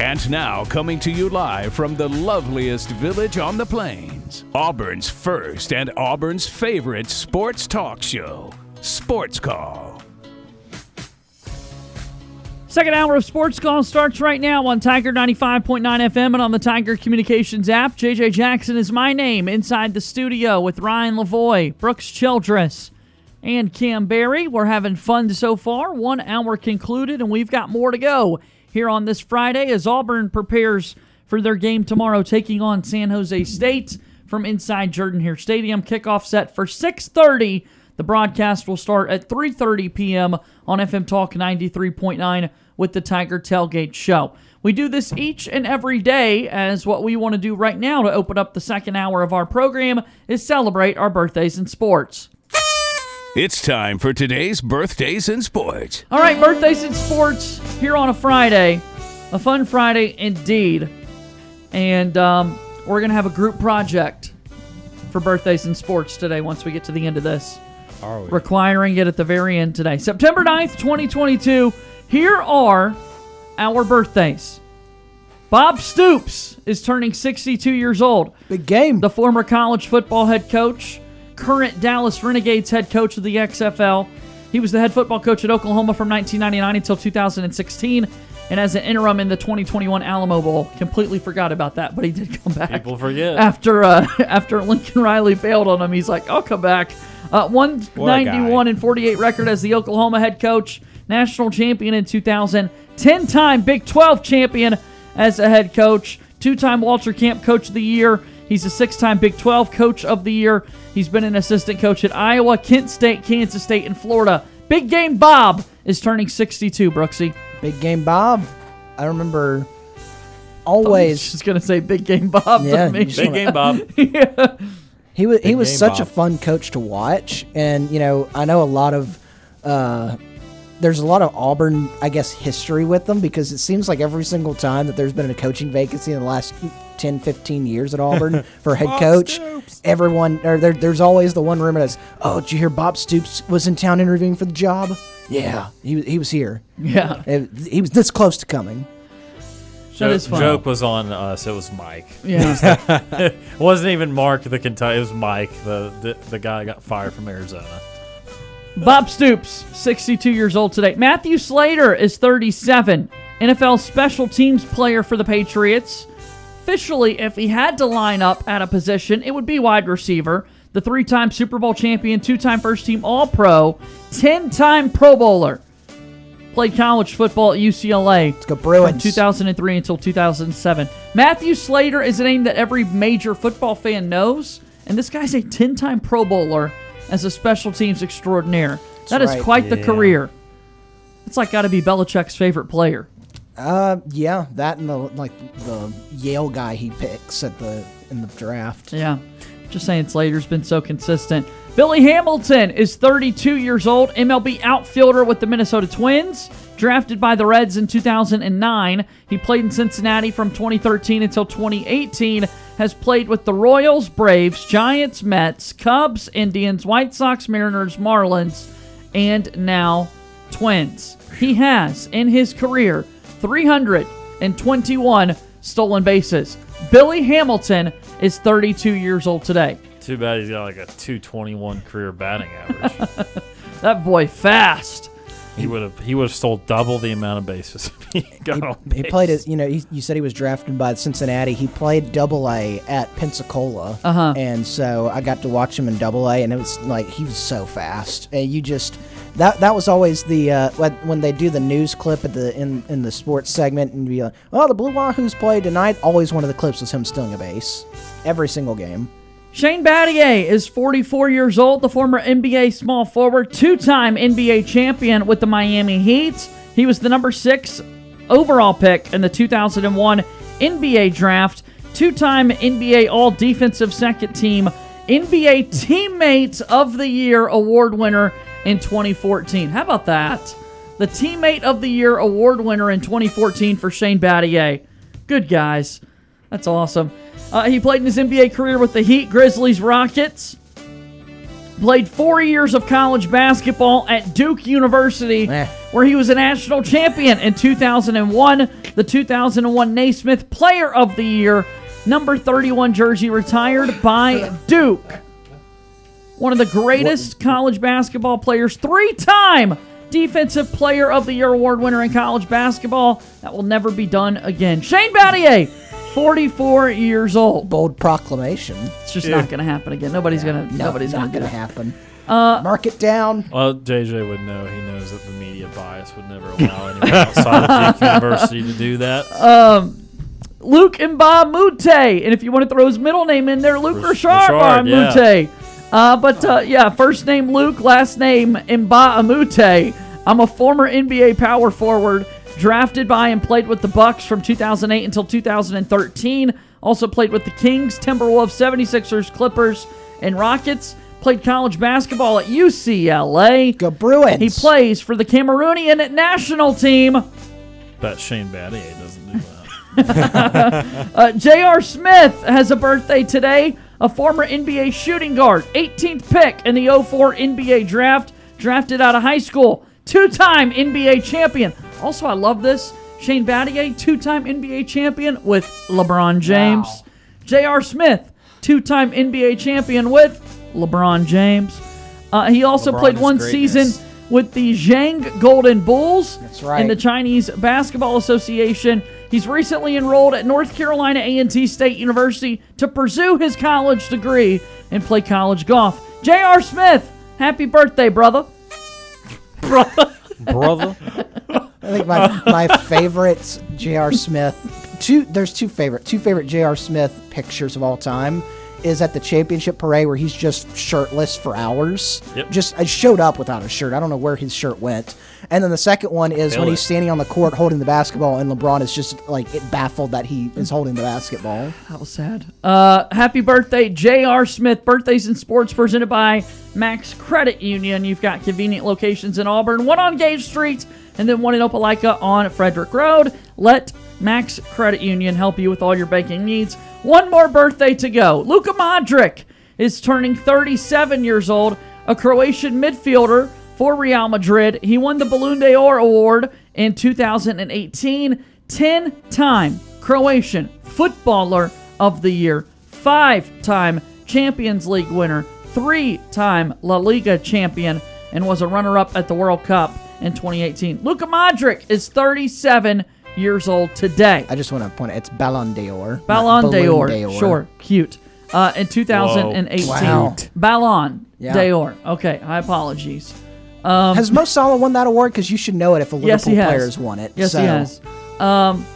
And now, coming to you live from the loveliest village on the plains, Auburn's first and Auburn's favorite sports talk show, Sports Call. Second hour of Sports Call starts right now on Tiger 95.9 FM and on the Tiger Communications app. JJ Jackson is my name inside the studio with Ryan Lavoy, Brooks Childress, and Cam Berry. We're having fun so far. One hour concluded, and we've got more to go here on this Friday as Auburn prepares for their game tomorrow, taking on San Jose State from inside Jordan Hare Stadium. Kickoff set for 6:30. The broadcast will start at 3:30 p.m. on FM Talk 93.9 with the Tiger Tailgate Show. We do this each and every day as what we want to do right now to open up the second hour of our program is celebrate our birthdays in sports. It's time for today's birthdays and sports. All right, birthdays and sports here on a Friday. A fun Friday indeed. And um, we're going to have a group project for birthdays and sports today once we get to the end of this. Are we? Requiring it at the very end today. September 9th, 2022. Here are our birthdays. Bob Stoops is turning 62 years old. Big game. The former college football head coach, current Dallas Renegades head coach of the XFL. He was the head football coach at Oklahoma from 1999 until 2016, and as an interim in the 2021 Alamo Bowl. Completely forgot about that, but he did come back. People forget. after uh, after Lincoln Riley bailed on him. He's like, I'll come back. Uh, 191 and 48 record as the Oklahoma head coach, national champion in 2000, 10 time Big 12 champion as a head coach, two time Walter Camp Coach of the Year. He's a six time Big 12 Coach of the Year. He's been an assistant coach at Iowa, Kent State, Kansas State, and Florida. Big Game Bob is turning 62, Brooksy. Big game Bob. I remember I was always just going to say Big Game Bob. Yeah, to me. you Big game, Bob. He was he was game, such a fun coach to watch, and you know I know a lot of uh, there's a lot of Auburn I guess history with them because it seems like every single time that there's been a coaching vacancy in the last 10, 15 years at Auburn for head Bob coach, Stoops. everyone or there, there's always the one rumor that's oh did you hear Bob Stoops was in town interviewing for the job? Yeah, he was- he was here. Yeah, It- he was this close to coming. that is joke, fun. joke was on us. It was Mike. Yeah. it wasn't even Mark the Kentucky. It was Mike, the, the the guy got fired from Arizona. Bob Stoops, 62 years old today. Matthew Slater is 37, NFL special teams player for the Patriots. Officially, if he had to line up at a position, it would be wide receiver. The three time Super Bowl champion, two time first team All Pro, 10 time Pro Bowler. played college football at UCLA. Let's go Bruins. From 2003 until 2007. Matthew Slater is a name that every major football fan knows, and this guy's a 10 time Pro Bowler as a special teams extraordinaire. That is right. quite the career. It's like got to be Belichick's favorite player. Uh, yeah, that and the like the Yale guy he picks at the in the draft. Yeah. Just saying Slater's been so consistent. Billy Hamilton is 32 years old, MLB outfielder with the Minnesota Twins. Drafted by the Reds in 2009. He played in Cincinnati from 2013 until 2018. Has played with the Royals, Braves, Giants, Mets, Cubs, Indians, White Sox, Mariners, Marlins, and now Twins. He has, in his career, 321 stolen bases. Billy Hamilton is 32 years old today. Too bad he's got like a 221 career batting average. That boy fast. He would have he would have stole double the amount of bases. if he got on He played as you know. He, you said he was drafted by Cincinnati. He played Double A at Pensacola, Uh-huh. and so I got to watch him in Double A, and it was like he was so fast. And you just that that was always the uh, when, when they do the news clip at the in in the sports segment and be like, oh, the Blue Wahoos played tonight. Always one of the clips was him stealing a base, every single game. Shane Battier is 44 years old, the former NBA small forward, two time NBA champion with the Miami Heat. He was the number six overall pick in the 2001 NBA draft, two time NBA All Defensive Second Team, NBA Teammate of the Year award winner in 2014. How about that? The Teammate of the Year award winner in 2014 for Shane Battier. Good guys. That's awesome. Uh, he played in his NBA career with the Heat, Grizzlies, Rockets. Played four years of college basketball at Duke University, Eh. where he was a national champion in 2001, the 2001 Naismith Player of the Year, number 31 jersey retired by Duke. One of the greatest college basketball players, three time Defensive Player of the Year award winner in college basketball. That will never be done again. Shane Battier, 44 years old. Bold proclamation. It's just not going to happen again. Nobody's going to. No, Nobody's not going to gonna do it. happen. Uh, Mark it down. Well, JJ would know. He knows that the media bias would never allow anyone outside of Duke University to do that. Um, Luc Mbah a Moute. And if you want to throw his middle name in there, Luke Rash- Rashard Rashard, yeah. Mbah a Moute. Uh, but uh, yeah, first name Luke, last name Mbah a Moute. I'm a former NBA power forward, drafted by and played with the Bucks from 2008 until 2013. Also played with the Kings, Timberwolves, 76ers, Clippers, and Rockets. Played college basketball at UCLA. Go Bruins. He plays for the Cameroonian national team. Bet Shane Battier doesn't do that. Uh, J.R. Smith has a birthday today, a former NBA shooting guard, 18th pick in the 04 NBA draft, drafted out of high school, two time NBA champion. Also, I love this. Shane Battier, two time NBA champion with LeBron James. J.R. Smith, two time NBA champion with LeBron James. Uh, he also LeBron played one greatness. season with the Zhejiang Golden Bulls That's right. in the Chinese Basketball Association. He's recently enrolled at North Carolina A&T State University to pursue his college degree and play college golf. J.R. Smith, happy birthday, brother. brother. Brother. I think my my favorite J.R. Smith. Two there's two favorite two favorite J.R. Smith pictures of all time. Is at the championship parade where he's just shirtless for hours. Yep. Just I showed up without a shirt. I don't know where his shirt went. And then the second one is Feel when it. he's standing on the court holding the basketball, and LeBron is just like it baffled that he is holding the basketball. That was sad. Uh, happy birthday, J.R. Smith. Birthdays in sports presented by Max Credit Union. You've got convenient locations in Auburn, one on Gage Street, and then one in Opelika on Frederick Road. Let Max Credit Union help you with all your banking needs. One more birthday to go. Luka Modric is turning 37 years old, a Croatian midfielder for Real Madrid. He won the Balloon d'Or award in 2018. 10 time Croatian Footballer of the Year, five time Champions League winner, three time La Liga champion, and was a runner up at the World Cup in 2018. Luka Modric is 37 years old today. I just want to point out it's Ballon d'Or. Ballon Balloon d'Or. Sure, cute. Uh, in 2018. Wow. Ballon Yeah. d'Or. Okay, my apologies. Um, has Mo Salah won that award? Because you should know it if a Liverpool yes, he has. player's won it. Yes, so. he has. Um,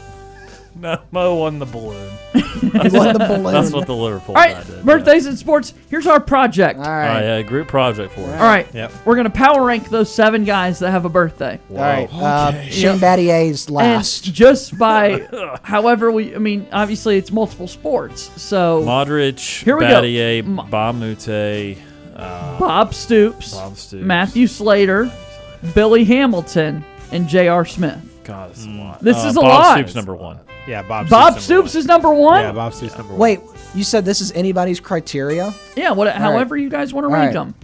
No, Mo won the balloon. He won the balloon. That's what the Liverpool all guy right, did. birthdays and sports. Here's our project. All Yeah. right. All right, yeah, group project for us. All right, Yep. we're gonna power rank those seven guys that have a birthday. All right. Uh, Shane Battier's last. And just by however we, I mean, obviously it's multiple sports. So Modric, Here we go. Battier, Ma- Bamute, uh, Bob Stoops, Bob Stoops. Matthew Slater, Billy Hamilton, and J.R. Smith. God, this is a lot. This Uh, is a Bob lot. Stoops number one. Yeah, Bob. Bob Stoops Stoops is number one. one. Yeah, Bob Stoops number one. Wait, you said this is anybody's criteria? Yeah, what, however you guys want to rank right. them.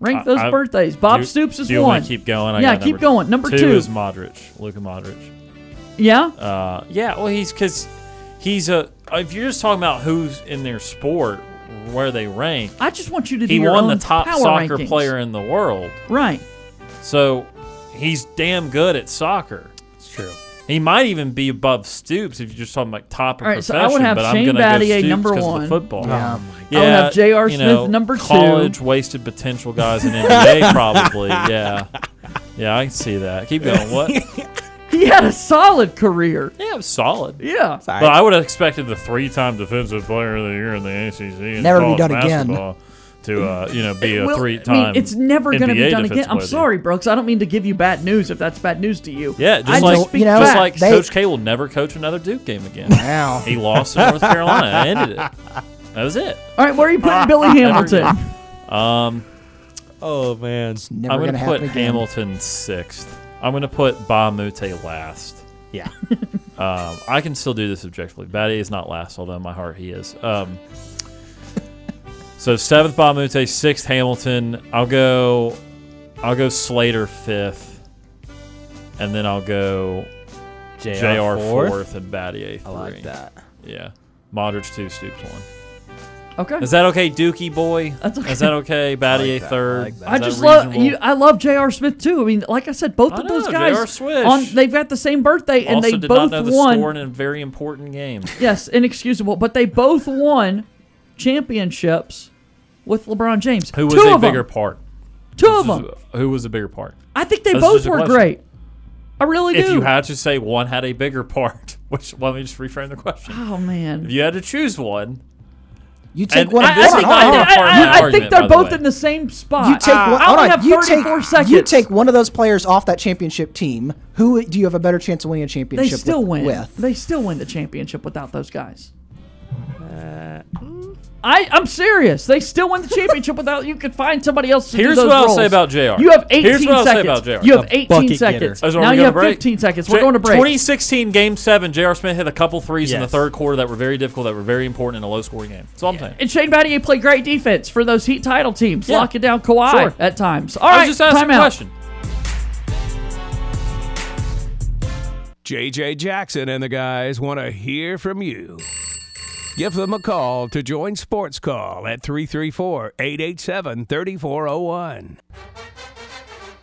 Rank I- those I- birthdays. Bob do, Stoops is do you one. want to keep going? I yeah, got keep number going. Number two, two. is Modric, Luka Modric. yeah. Uh, yeah, well, he's because he's a. If you're just talking about who's in their sport, where they rank, I just want you to do he your won the own top power soccer rankings. player in the world. Right. So he's damn good at soccer. It's true. He might even be above Stoops if you're just talking like top of All right, so profession. I would have but Shane I'm gonna Battier go Stoops number 'cause one. the football. Yeah. Um, yeah, I would have J.R. Smith know, number two. College wasted potential guys in NBA probably. Yeah, yeah, I can see that. Keep going. What? He had a solid career. Yeah, it was solid. Yeah. But I would have expected the three-time defensive player of the year in the ACC and Never be college done again. Basketball to uh, you know be a Well, three-time. I mean, it's never going to be done again. I'm player of the sorry, Brooks. I don't mean to give you bad news if that's bad news to you. Yeah, just I like just you know, just like They- Coach K will never coach another Duke game again. Wow. He lost to North Carolina. I ended it. That was it. All right, where are you putting Billy Hamilton? Um, Oh man. Never I'm gonna gonna put again. Hamilton sixth. I'm gonna put Bamute last. Yeah. Um, I can still do this objectively. Batty is not last, although in my heart he is. Um, so seventh Mbah a Moute, sixth Hamilton. I'll go. I'll go Slater fifth, and then I'll go Jr. Jr. fourth. fourth and Battier three. I like that. Yeah, Modric two, Stoops one. Okay. Is that okay, Dookie boy? That's okay. Is that okay? Battier that. I third. like. I just love reasonable? you. I love J.R. Smith too. I mean, like I said, both I of those guys on they've got the same birthday and also they did both not know the won. score in a very important game. Yes, inexcusable, but they both won championships with LeBron James. Who was Two a of them. bigger part? Two This of them. is- Who was a bigger part? I think they This is both just a were question. great. I really If do. you had to say one had a bigger part, which let me just reframe the question. oh man. If you had to choose one, You take And- one. and I, this I is think, not I, even I- part of I- my I think argument, they're by the both way. in the same spot. You take ah, I one. only hold on, have you 34 take, seconds. You take one of those players off that championship team. Who do you have a better chance of winning a They championship still with, win. with? They still win the championship without those guys. Uh, hmm. I, I'm serious. They still win the championship without. You could find somebody else to do Here's those what I'll roles. say about JR. You have 18 Here's what I'll say seconds. about JR. You have A 18 bucket seconds. getter. That's what Now we're you gonna have break. 15 seconds. We're J- going to break. 2016 Game Seven. J.R. Smith hit a couple threes in the Yes. third quarter that were very difficult, that were very important in a low-scoring game. That's all I'm saying. And Shane Battier played great defense for those Heat title teams, Yeah. locking down Kawhi Sure. at times. All right, I right, was just asking a timeout. question. JJ Jackson and the guys want to hear from you. Give them a call to join Sports Call at 334 887 3401.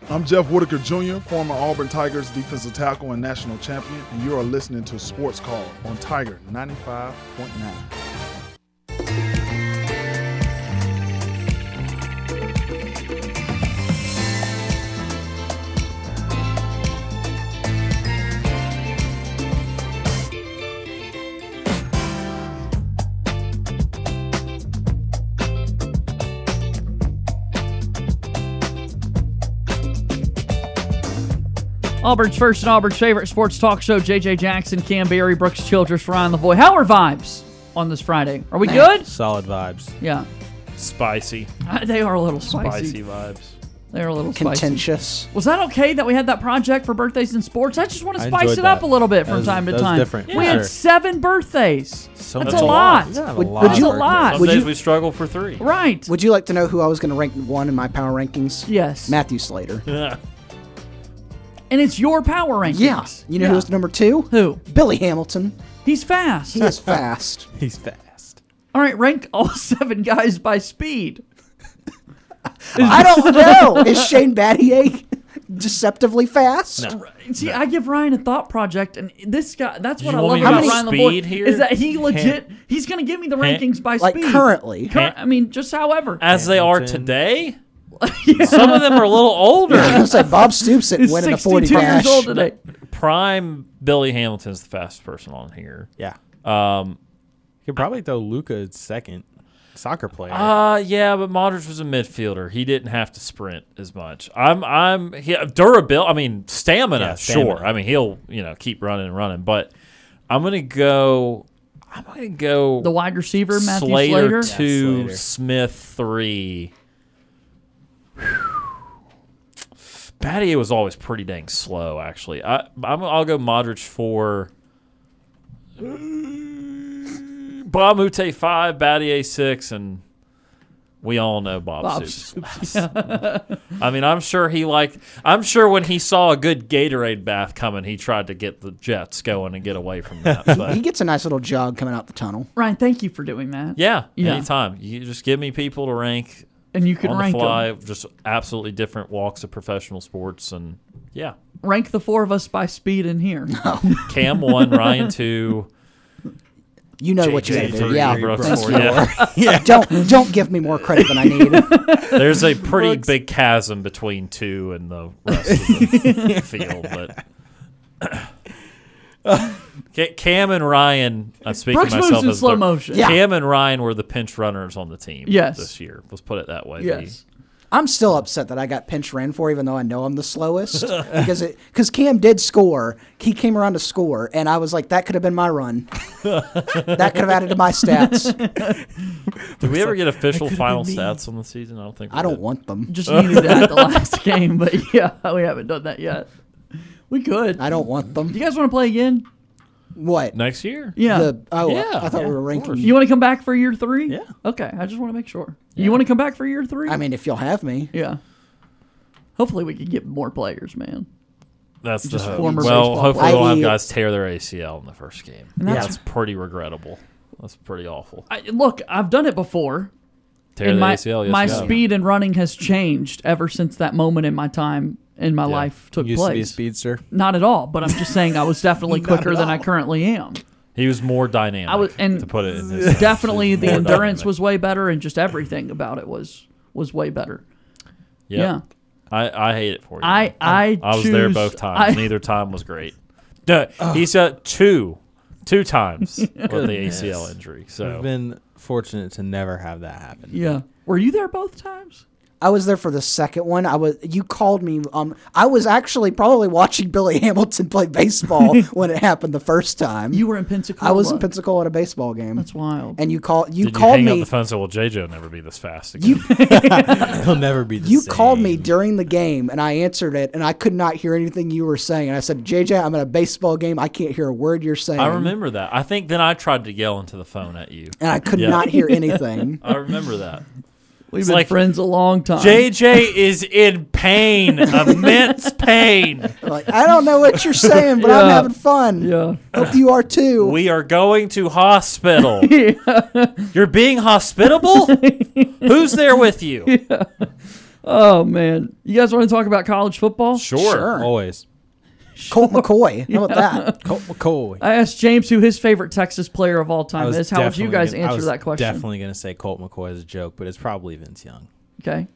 I'm Jeff Whitaker Jr., former Auburn Tigers defensive tackle and national champion, and you are listening to Sports Call on Tiger 95.9. Auburn's first and Auburn's favorite sports talk show, JJ Jackson, Cam Berry, Brooks Childress, Ryan Lavoy. How are vibes on this Friday? Are we good? Solid vibes. Yeah. Spicy, Uh, They are a little spicy. spicy vibes. They're a little spicy. Contentious. Was that okay that we had that project for birthdays and sports? I just want to spice enjoyed it up a little bit That from was- time to that was time. different, We had seven birthdays. So That's much. a lot. You have a lot would of you- That's a lot. Some Would days you- we struggle for three. Right. Would you like to know who I was going to rank one in my power rankings? yes. Matthew Slater. Yeah. And it's your power rankings. Yeah. You know Yeah. who number two? Who? Billy Hamilton. He's fast. He is fast. He's fast. All right, rank all seven guys by speed. I don't know. Is Shane Battier deceptively fast? No. See, I give Ryan a thought project, and this guy, that's what You I want love me to about go Ryan speed Lavoy, here? is that he legit, he's going to give me the rankings by Like speed. currently. Cur- I mean, just however. As they are Hamilton. today, Some of them are a little older. I was like Bob Stoops didn't He's win in a 40 62 dash. years old today. Prime Billy Hamilton's the fastest person on here. Yeah. Um, You could probably throw Luka second. Soccer player. Uh yeah, but Modric was a midfielder. He didn't have to sprint as much. I'm I'm he, durability. I mean stamina, Yeah, stamina. Sure. I mean he'll you know keep running and running, but I'm gonna go. I'm gonna go The wide receiver, Matthew Slater Slater. two, Slater. Smith three. Battier was always pretty dang slow, actually. I I'm, I'll go Modric four. Mbah a Moute five, Battier six, and we all know Bob, Bob Stoops. I mean, I'm sure he liked. I'm sure when he saw a good Gatorade bath coming, he tried to get the Jets going and get away from that. But He gets a nice little jog coming out the tunnel. Ryan, thank you for doing that. yeah, Yeah. anytime you just give me people to rank And you can on rank the fly, 'em. just absolutely different walks of professional sports, and yeah, Rank the four of us by speed in here. Cam one, Ryan two. You know what you JJ gotta do. Yeah. Brooks Brooks four, yeah. don't don't give me more credit than I need. There's a pretty big chasm between two and the rest of the field, but Ca- Cam and Ryan. I'm speaking Brooks moves myself in as slow the- motion. Yeah. Cam and Ryan were the pinch runners on the team. Yes. this year. Let's put it that way. yes. I'm still upset that I got pinch ran for, even though I know I'm the slowest. because it because Cam did score. He came around to score, and I was like, that could have been my run. that could have added to my stats. Did we ever get official final stats on the season? I don't think. We I don't did. want them. Just needed that the last game, but yeah, we haven't done that yet. We could. I don't want them. Do you guys want to play again? What? next year. Yeah. The, oh, Yeah. I thought Yeah, we were of ranking. you want to come back for year three? Yeah. Okay. I just want to make sure. You want to come back for year three? I mean, if you'll have me. yeah. Hopefully, we can get more players, man. That's Just the hope. former well. baseball Hopefully, we'll have players. guys tear their ACL in the first game. And that's- that's pretty regrettable. That's pretty awful. I, look, I've done it before. Tear and the my, ACL. Yes, my yeah. speed and running has changed ever since that moment in my time in my Yeah. life took Used to be a place. speedster. Not at all, but I'm just saying I was definitely quicker than I currently am. He was more dynamic. I was- and to put it in his Definitely, the endurance dynamic. was way better, and just everything about it was was way better. Yep. Yeah. I, I hate it for you. I I I was there both times. I- Neither time was great. Duh, he's got two, two times with the ACL injury. So I've been fortunate to never have that happen. yeah. Were you there both times? I was there for the second one. I was. You called me. Um, I was actually probably watching Billy Hamilton play baseball when it happened the first time. You were in Pensacola. I was in Pensacola at a baseball game. That's wild. and you call you called me did you called hang up me. the phone and say, "Well, JJ will never be this fast again." He'll never be the You same. called me during the game, and I answered it, and I could not hear anything you were saying. And I said, "JJ, I'm at a baseball game. I can't hear a word you're saying." I remember that. I think then I tried to yell into the phone at you. and I could Yeah. not hear anything. I remember that. We've It's been like- friends a long time. JJ is in pain, immense pain. like I don't know what you're saying, but I'm having fun. Yeah. Hope you are too. We are going to hospital. You're being hospitable? Who's there with you? Oh man, you guys want to talk about college football? Sure. Always. Colt McCoy. How about that? Colt McCoy. I asked James who his favorite Texas player of all time is. How would you guys gonna- I answer was that question? Definitely going to say Colt McCoy as a joke, but it's probably Vince Young. Okay.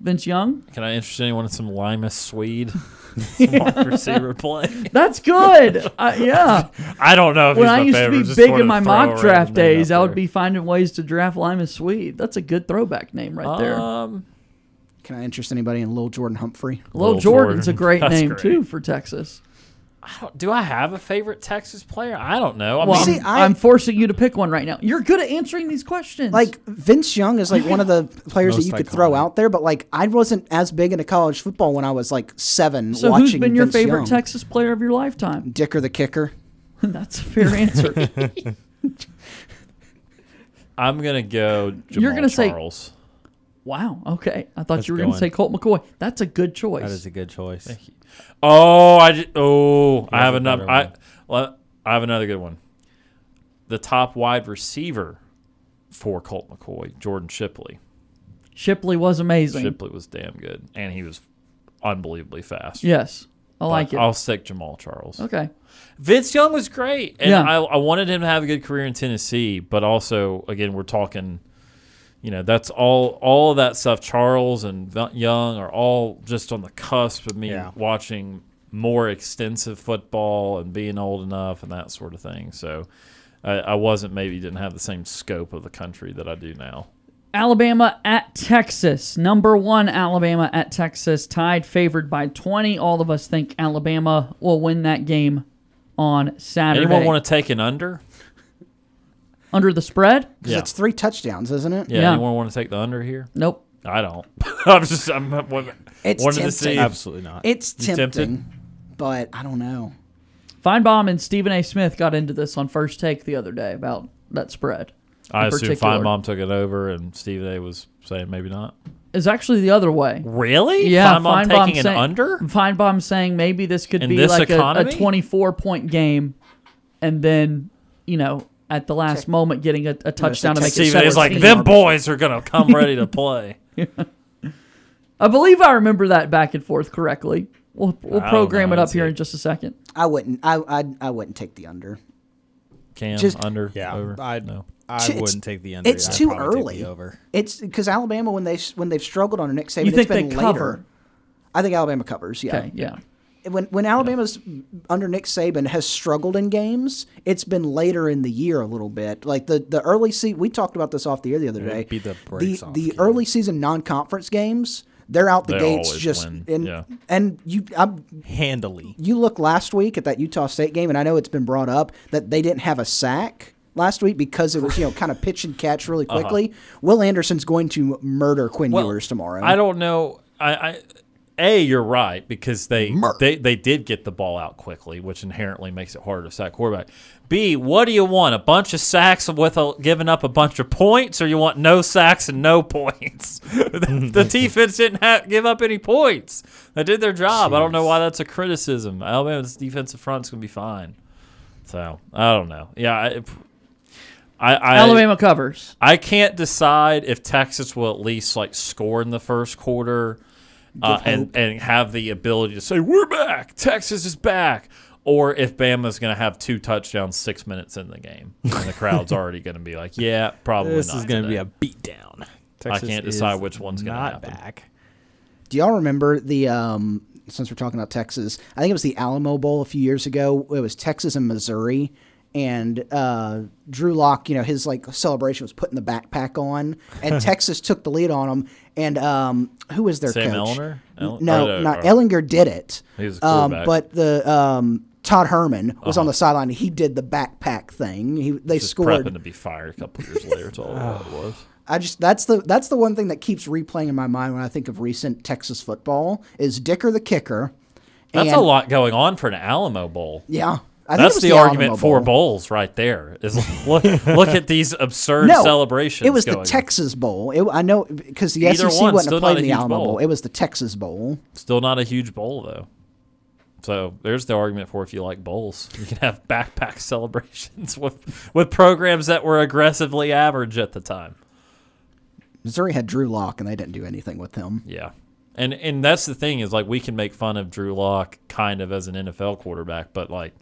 Vince Young. Can I interest anyone in some Limas Sweed wide receiver play? That's good. uh, yeah. I don't know if When he's I my used favorite, to be big in my mock draft days, I would be finding ways to draft Limas Sweed. That's a good throwback name right there. Um, Can I interest anybody in Lil Jordan Humphrey? Lil Lil Jordan's a great That's name great. too for Texas. I don't, do I have a favorite Texas player? I don't know. I Well, mean, See, I'm, I- I'm forcing you to pick one right now. You're good at answering these questions. Like Vince Young is like one of the players that you could throw out there, but like I wasn't as big into college football when I was like seven. so, watching who's been your Vince favorite Young. Texas player of your lifetime? Dicker the kicker. That's a fair answer. I'm gonna go. Jamaal You're gonna say- Charles. Wow. Okay. I thought That's you were going to say Colt McCoy. That's a good choice. That is a good choice. Thank you. Oh, I ju- oh, I have another. I well, I have another good one. The top wide receiver for Colt McCoy, Jordan Shipley. Shipley was amazing. Shipley was damn good, and he was unbelievably fast. Yes. I But like it. I'll stick Jamaal Charles. okay. Vince Young was great, and Yeah. I, I wanted him to have a good career in Tennessee, but also again we're talking, you know, that's all all of that stuff. Charles and Young are all just on the cusp of me Yeah. watching more extensive football and being old enough and that sort of thing. So I, I wasn't maybe didn't have the same scope of the country that I do now. Alabama at Texas. Number one, Alabama at Texas. Tied, favored by 20. All of us think Alabama will win that game on Saturday. Anyone want to take an under? Under the spread? Because Yeah. it's three touchdowns, isn't it? Yeah, Yeah. Anyone want to take the under here? Nope. I don't. I'm just I'm wanted It's to tempting. see. Absolutely not. It's You tempted? tempting, but I don't know. Finebaum and Stephen A. Smith got into this on First Take the other day about that spread. I in assume particular. Finebaum took it over, and Steve A was saying maybe not. It's actually the other way. Really? Yeah, Finebaum Finebaum taking saying, an under? Finebaum saying maybe this could In be this like a, a economy? 24 point game, and then you know at the last moment getting a, a touchdown to make it Steve A's like them boys are gonna come ready to play. I believe I remember that back and forth correctly. We'll, we'll I program it up here say- in just a second. I wouldn't. I I, I wouldn't take the under. Cam Just- under. Yeah, over. I no. I It's- wouldn't take the under. It's I'd too early. over. It's because Alabama when they when they've struggled under Nick Saban, You think it's been they later. cover? I think Alabama covers. Yeah. Okay, yeah. When when Alabama's under Nick Saban has struggled in games, it's been later in the year a little bit. Like the the early season, we talked about this off the air the other Yeah, day. beat the the off the early season non conference games, they're out the They gates just win, and yeah. and you I'm, Handily. you look last week at that Utah State game, and I know it's been brought up that they didn't have a sack last week because it was you know kind of pitch and catch really Uh-huh. quickly. Will Anderson's going to murder Quinn Well, Ewers tomorrow. I don't know. I, I a you're right because they they they did get the ball out quickly, which inherently makes it harder to sack quarterback. B, what do you want? A bunch of sacks with a, giving up a bunch of points, or you want no sacks and no points? the, the defense didn't have, give up any points. They did their job. I don't know why that's a criticism. Alabama's defensive front's gonna be fine. So I don't know. Yeah, I, I, I Alabama covers. I can't decide if Texas will at least like score in the first quarter uh, and and have the ability to say we're back, Texas is back, or if Bama's going to have two touchdowns six minutes in the game and the crowd's already going to be like, yeah, probably not. This is going to be a beatdown. I can't decide which one's going to not happen. back. Do y'all remember the um since we're talking about Texas, I think it was the Alamo Bowl a few years ago. It was Texas and Missouri and uh, Drew Lock, you know, his like celebration was putting the backpack on and Texas took the lead on him and um who was their Sam coach? Eleanor? El- no, or not or- Ehlinger did it. He was a um, but the um Tom Herman was Uh-huh. on the sideline. He did the backpack thing. He they Just scored. prepping to be fired a couple years later. It's all that it was. I just that's the that's the one thing that keeps replaying in my mind when I think of recent Texas football is Dicker the kicker. That's a lot going on for an Alamo Bowl. Yeah, I think it That's the, Alamo argument for Bowl. bowls right there. Is look, look at these absurd No, celebrations. It was the. Texas Bowl. It, I know because the Either SEC one, wouldn't have played the Alamo bowl. Bowl. It was the Texas Bowl. Still not a huge bowl though. So there's the argument for if you like bowls, you can have backpack celebrations with with programs that were aggressively average at the time. Missouri had Drew Lock, and they didn't do anything with him. Yeah. And and that's the thing is like we can make fun of Drew Lock kind of as an NFL quarterback, but like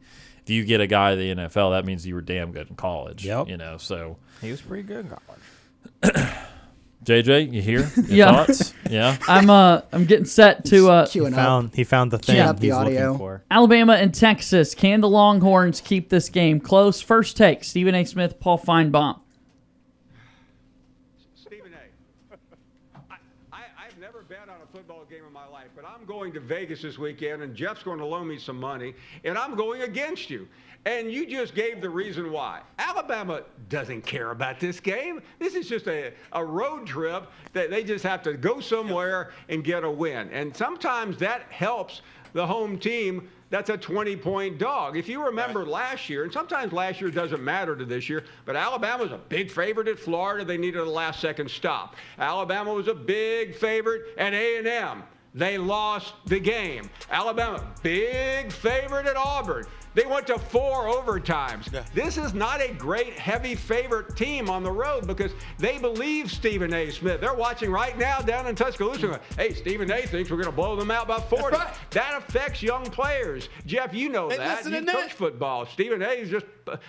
if you get a guy in the NFL, that means you were damn good in college. Yep. You know, so He was pretty good in college. JJ, you here? Your Yeah. thoughts? Yeah. I'm uh I'm getting set to uh He Queuing up. found he found the thing Queuing up the he's audio. looking for. Alabama and Texas. Can the Longhorns keep this game close? First take: Stephen A. Smith, Paul Finebaum. Stephen A. I, I, I've never bet on a football game in my life, but I'm going to Vegas this weekend, and Jeff's going to loan me some money, and I'm going against you. And you just gave the reason why. Alabama doesn't care about this game. This is just a, a road trip that they just have to go somewhere and get a win. And sometimes that helps the home team that's a 20 point dog. If you remember last year, and sometimes last year doesn't matter to this year, but Alabama was a big favorite at Florida. They needed a last second stop. Alabama was a big favorite at A&M. They lost the game. Alabama, big favorite at Auburn. They went to four overtimes. This is not a great heavy favorite team on the road because they believe Stephen A. Smith. They're watching right now down in Tuscaloosa. Hey, Stephen A. thinks we're going to blow them out by 40. That affects young players. Jeff, you know They that. You coach that. football. Stephen A. is just, but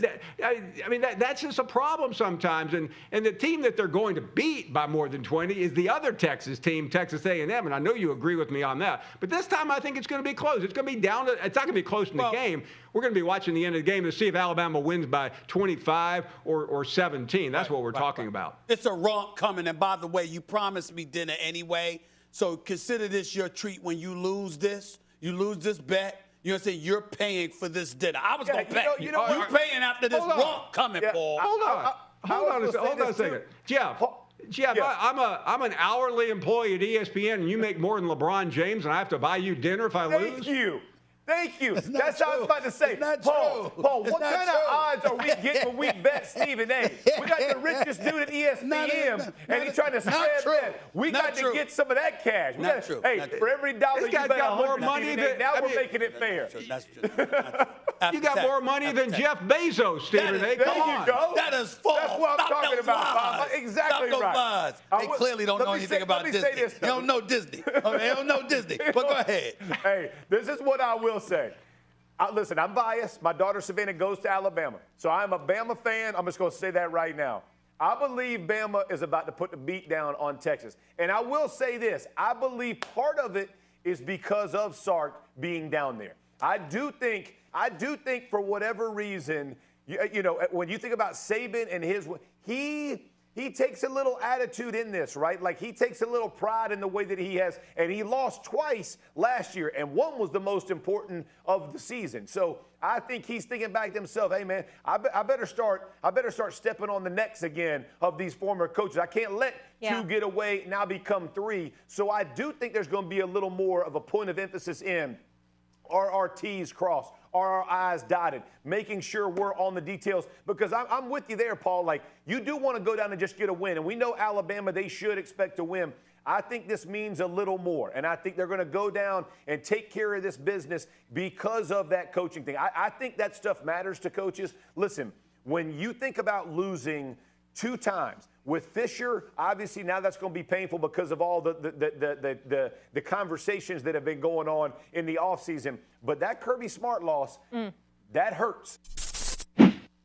that- I mean that, that's just a problem sometimes. And and the team that they're going to beat by more than 20 is the other Texas team, Texas A&M. And I know you agree with me on that. But this time I think it's going to be close. It's going to be down to. It's not going to be close in the game. We're going to be watching the end of the game to see if Alabama wins by 25 or or 17. That's what we're talking about. It's a romp coming. And by the way, you promised me dinner anyway. So consider this your treat when you lose this. You lose this bet. You know what I'm saying? You're paying for this dinner. I was Yeah, going to you pay. know- you know are what? paying after this romp coming, Yeah, Paul. Hold on. I- I hold was on, a, gonna se- hold on a second. too. Jeff. Jeff, Yeah. I, I'm a I'm an hourly employee at ESPN, and you make more than LeBron James, and I have to buy you dinner if I Thank lose. Thank you. Thank you. not That's what I was about to say. It's not Paul, true. Paul, It's what not kind of true. odds are we getting when we bet Stephen A? We got the richest dude at ESPN, Not- and not- he's trying to not spread true. that. We Not got to get some of that cash. We Not gotta- true. Hey, Not for every dollar This you guy's bet got more money than- now I we're mean- making it fair. That's true. You got more money than Jeff Bezos, Stephen is- A. There Come you on. go. That is false. That's what I'm Stop talking about, Bob. Exactly Stop right. I They clearly don't know anything about Disney. say they don't know Disney. Okay, they don't know Disney. But go ahead. hey, this is what I will say. I, listen, I'm biased. My daughter Savannah goes to Alabama. So I'm a Bama fan. I'm just going to say that right now. I believe Bama is about to put the beat down on Texas. And I will say this I believe part of it is because of Sark being down there. I do think, I do think for whatever reason, you, you know, when you think about Saban and his, he he takes a little attitude in this, right? Like he takes a little pride in the way that he has, and he lost twice last year, and one was the most important of the season. So I think he's thinking back to himself, hey man, I, be- I better start, I better start stepping on the necks again of these former coaches. I can't let Yeah. two get away now become three. So I do think there's going to be a little more of a point of emphasis in are our T's crossed? Are our I's dotted? Making sure we're on the details. Because I'm, I'm with you there, Paul. Like, you do want to go down and just get a win. And we know Alabama, they should expect to win. I think this means a little more. And I think they're going to go down and take care of this business because of that coaching thing. I, I think that stuff matters to coaches. Listen, when you think about losing two times. With Fisher, obviously now that's going to be painful because of all the the, the, the, the, the, the conversations that have been going on in the offseason. But that Kirby Smart loss, that hurts.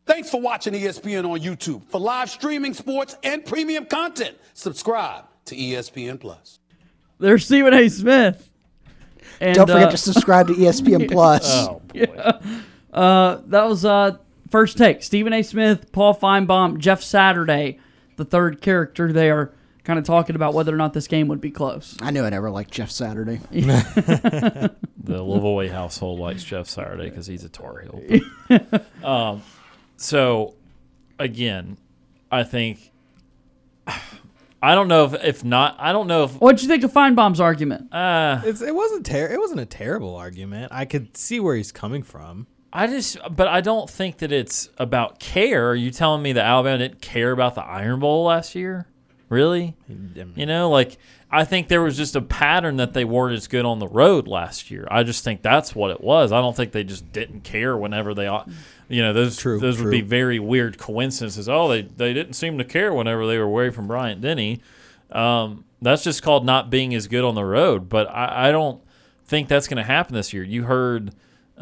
Thanks for watching ESPN on YouTube. For live streaming sports and premium content, subscribe to ESPN Plus. There's Stephen A. Smith. And, Don't forget uh, to subscribe to ESPN Plus. Oh, boy. Uh, that was uh, first take. Stephen A. Smith, Paul Finebaum, Jeff Saturday, the third character there, kind of talking about whether or not this game would be close. I knew I never liked Jeff Saturday. The Lavoy household likes Jeff Saturday because he's a Tar Heel. But, um, so, again, I think I don't know if if not. I don't know if What'd you think of Finebaum's argument? uh, It's, it wasn't ter- It wasn't a terrible argument. I could see where he's coming from. I just, but I don't think that it's about care. Are you telling me that Alabama didn't care about the Iron Bowl last year? Really? You know, like I think there was just a pattern that they weren't as good on the road last year. I just think that's what it was. I don't think they just didn't care whenever they, you know, those True, those would be very weird coincidences. Oh, they they didn't seem to care whenever they were away from Bryant Denny. Um, that's just called not being as good on the road. But I, I don't think that's going to happen this year. You heard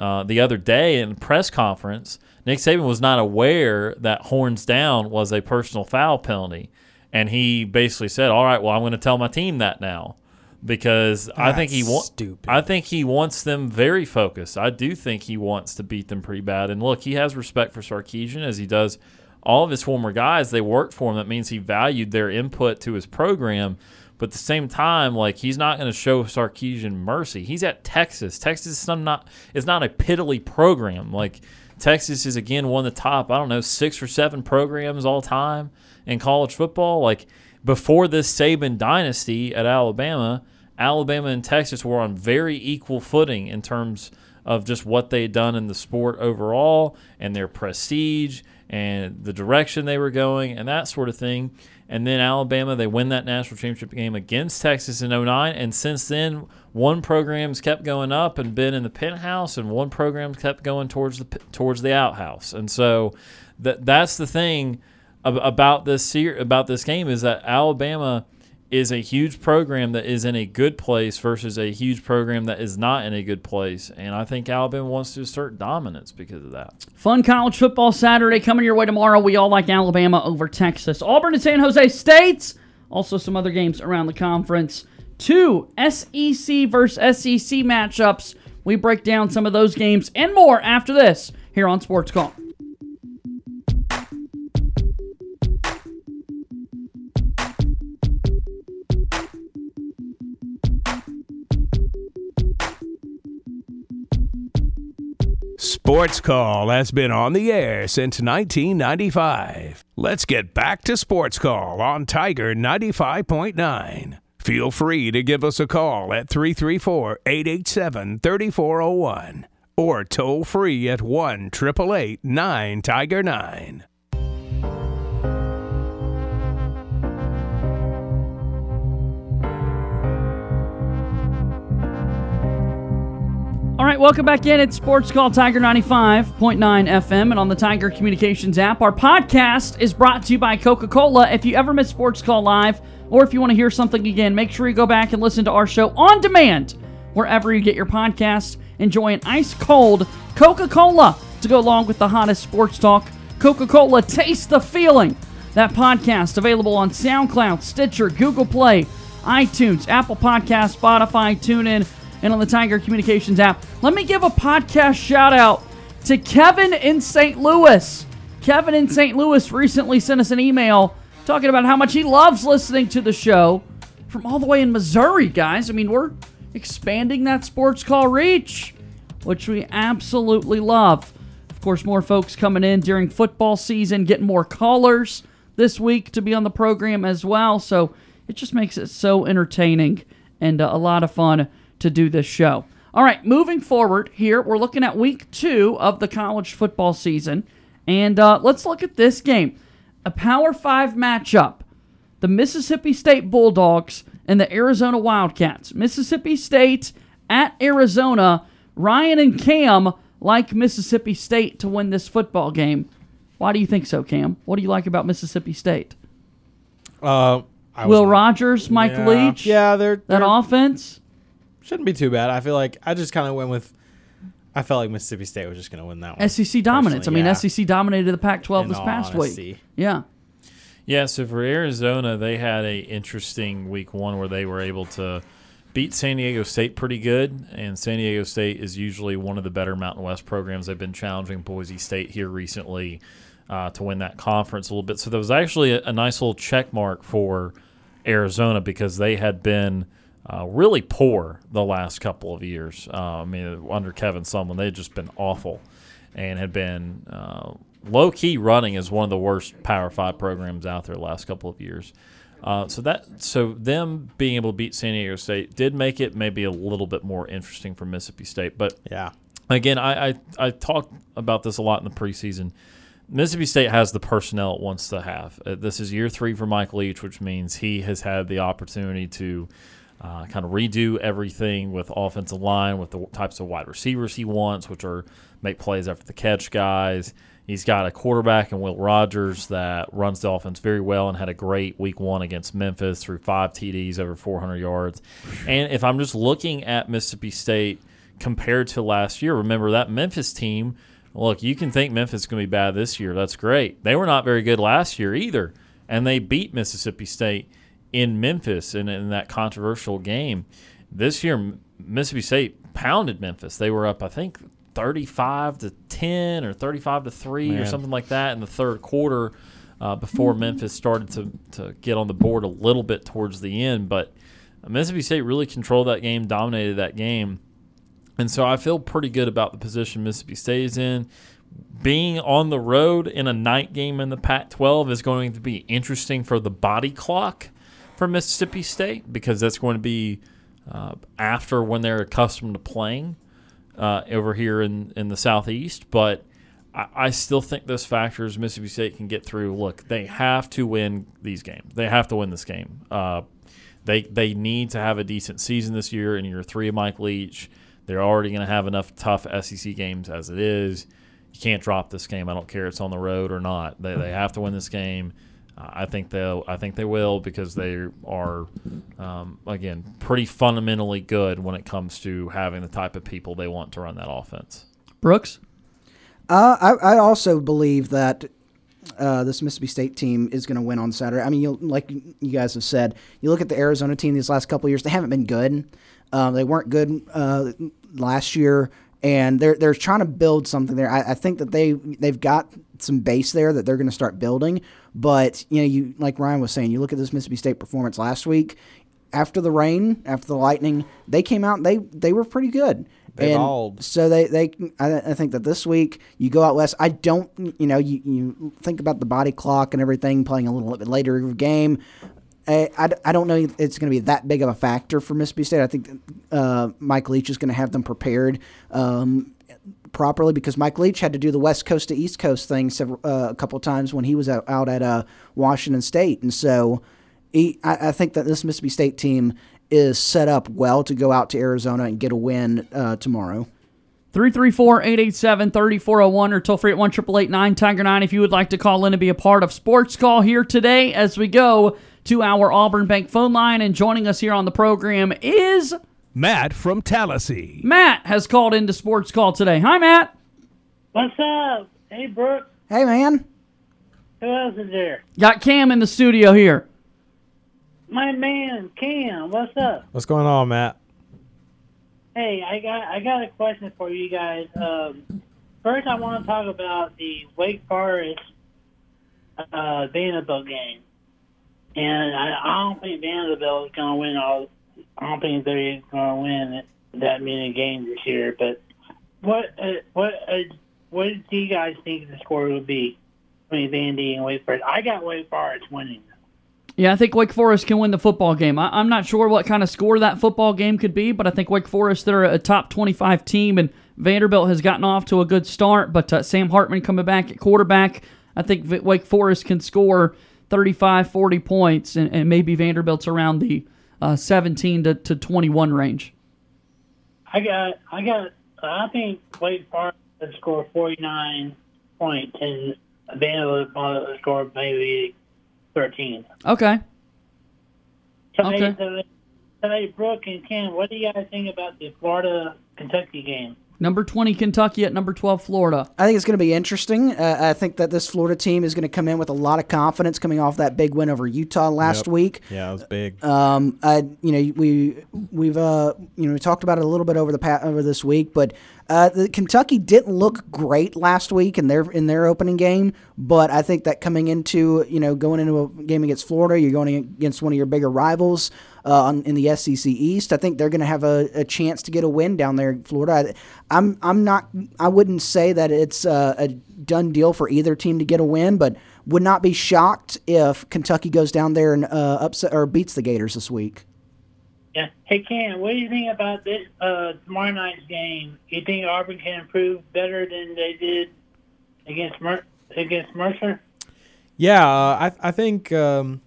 uh, the other day in a press conference, Nick Saban was not aware that horns down was a personal foul penalty. And he basically said, "All right, well, I'm going to tell my team that now." Because I think he wants, I think he wants them very focused. I do think he wants to beat them pretty bad. And look, he has respect for Sarkisian as he does all of his former guys. They worked for him. That means he valued their input to his program. But at the same time, like he's not going to show Sarkisian mercy. He's at Texas. Texas is not is not a piddly program. Like Texas is again one of the top. I don't know six or seven programs all time in college football. Like before this Saban dynasty at Alabama, Alabama and Texas were on very equal footing in terms of just what they had done in the sport overall and their prestige and the direction they were going and that sort of thing. And then Alabama, they win that national championship game against Texas in 09. And since then, one program's kept going up and been in the penthouse, and one program kept going towards the towards the outhouse. And so that that's the thing about this about this game is that Alabama is a huge program that is in a good place versus a huge program that is not in a good place. And I think Alabama wants to assert dominance because of that. Fun college football Saturday coming your way tomorrow. We all like Alabama over Texas. Auburn and San Jose States. Also, some other games around the conference. Two SEC versus SEC matchups. We break down some of those games and more after this here on Sports Call. Sports Call has been on the air since 1995. Let's get back to Sports Call on Tiger 95.9. Feel free to give us a call at 334 887 3401 or toll free at 1 888 9 Tiger 9. All right, welcome back in. It's Sports Call Tiger 95.9 FM and on the Tiger Communications app. Our podcast is brought to you by Coca Cola. If you ever miss Sports Call Live or if you want to hear something again, make sure you go back and listen to our show on demand wherever you get your podcast. Enjoy an ice cold Coca Cola to go along with the hottest sports talk. Coca Cola, taste the feeling. That podcast available on SoundCloud, Stitcher, Google Play, iTunes, Apple Podcast, Spotify, TuneIn and on the Tiger Communications app. Let me give a podcast shout out to Kevin in St. Louis. Kevin in St. Louis recently sent us an email talking about how much he loves listening to the show from all the way in Missouri, guys. I mean, we're expanding that sports call reach, which we absolutely love. Of course, more folks coming in during football season, getting more callers this week to be on the program as well. So it just makes it so entertaining and uh, a lot of fun to do this show. All right, moving forward here, we're looking at week two of the college football season. And uh, let's look at this game a Power Five matchup. The Mississippi State Bulldogs and the Arizona Wildcats. Mississippi State at Arizona. Ryan and Cam like Mississippi State to win this football game. Why do you think so, Cam? What do you like about Mississippi State? Uh, Will Rogers, Mike yeah. Leach. Yeah, they're, that they're, offense shouldn't be too bad. I feel like I just kind of went with. I felt like Mississippi State was just going to win that one. SEC dominance. I mean, yeah. SEC dominated the Pac-12 In this past honesty. week. Yeah. Yeah, so for Arizona, they had a interesting week one where they were able to beat San Diego State pretty good, and San Diego State is usually one of the better Mountain West programs. They've been challenging Boise State here recently uh, to win that conference a little bit. So there was actually a, a nice little check mark for Arizona because they had been uh, really poor the last couple of years. Uh, I mean, under Kevin Sumlin, they've just been awful and had been uh, low key running as one of the worst Power Five programs out there the last couple of years. Uh, so that so them being able to beat San Diego State did make it maybe a little bit more interesting for Mississippi State. But yeah, again, I I, I talked about this a lot in the preseason. Mississippi State has the personnel it wants to have. Uh, this is year three for Mike Leach, which means he has had the opportunity to uh, kind of redo everything with offensive line, with the types of wide receivers he wants, which are make plays after the catch guys. He's got a quarterback in Will Rogers that runs the offense very well and had a great week one against Memphis threw five TDs over 400 yards. And if I'm just looking at Mississippi State compared to last year, remember that Memphis team. Look, you can think Memphis is going to be bad this year. That's great. They were not very good last year either, and they beat Mississippi State in Memphis in, in that controversial game. This year, Mississippi State pounded Memphis. They were up, I think, 35 to 10 or 35 to 3 Man. or something like that in the third quarter uh, before Memphis started to, to get on the board a little bit towards the end. But Mississippi State really controlled that game, dominated that game. And so I feel pretty good about the position Mississippi State is in. Being on the road in a night game in the Pac 12 is going to be interesting for the body clock Mississippi State because that's going to be uh, after when they're accustomed to playing uh, over here in, in the southeast. But I, I still think those factors Mississippi State can get through. Look, they have to win these games. They have to win this game. Uh, they they need to have a decent season this year. In year three of Mike Leach, they're already going to have enough tough SEC games as it is. You can't drop this game. I don't care it's on the road or not. They, they have to win this game. Uh, I think they'll. I think they will because they are, um, again, pretty fundamentally good when it comes to having the type of people they want to run that offense. Brooks. Uh, I, I also believe that uh, this Mississippi State team is going to win on Saturday. I mean, you like you guys have said, you look at the Arizona team these last couple years; they haven't been good. Um, they weren't good uh, last year, and they're they're trying to build something there. I, I think that they they've got some base there that they're going to start building. But you know, you like Ryan was saying, you look at this Mississippi State performance last week. After the rain, after the lightning, they came out. they they were pretty good. They and balled. so they they I, I think that this week you go out west. I don't you know you, you think about the body clock and everything playing a little bit later game. I, I, I don't know if it's going to be that big of a factor for Mississippi State. I think uh, Mike Leach is going to have them prepared um, properly because Mike Leach had to do the West Coast to East Coast thing several, uh, a couple times when he was out, out at uh, Washington State, and so he, I, I, think that this Mississippi State team is set up well to go out to Arizona and get a win uh, tomorrow. 334-887-3401 or toll free at 1 Tiger 9 if you would like to call in and be a part of Sports Call here today as we go to our Auburn Bank phone line. And joining us here on the program is Matt from Tallahassee. Matt has called into Sports Call today. Hi, Matt. What's up? Hey, Brooke. Hey, man. Who else is there? Got Cam in the studio here. My man, Cam. What's up? What's going on, Matt? Hey, I got I got a question for you guys. Um, first, I want to talk about the Wake Forest uh, Vanderbilt game, and I, I don't think Vanderbilt is going to win all I don't think they're going to win that many games this year. But what uh, what uh, what do you guys think the score would be between Vandy and Wake Forest? I got Wake Forest winning. Yeah, I think Wake Forest can win the football game. I, am not sure what kind of score that football game could be, but I think Wake Forest they're a top 25 team, and Vanderbilt has gotten off to a good start. But uh, Sam Hartman coming back at quarterback, I think Wake Forest can score 35, 40 points, and, and maybe Vanderbilt's around the uh, 17 to, to 21 range. I got, I got, I think Wake Forest will score 49 points and Vanderbilt will score maybe 13. Okay. So okay. Hey, so, hey, Brooke and Ken, what do you guys think about the Florida Kentucky game? Number 20 Kentucky at number 12 Florida. I think it's going to be interesting. Uh, I think that this Florida team is going to come in with a lot of confidence coming off that big win over Utah last yep. week. Yeah, it was big. Um, I, you know, we we've uh, you know, we talked about it a little bit over the pa- over this week, but uh, the Kentucky didn't look great last week in their in their opening game, but I think that coming into you know going into a game against Florida, you're going against one of your bigger rivals uh, in the SEC East. I think they're going to have a, a, chance to get a win down there in Florida. I, am I'm, I'm not I wouldn't say that it's a, a done deal for either team to get a win, but would not be shocked if Kentucky goes down there and uh, upset or beats the Gators this week. Yeah. Hey, Ken, what do you think about this uh, tomorrow night's game? Do you think Auburn can improve better than they did against Mer- against Mercer? Yeah, uh, I I think um,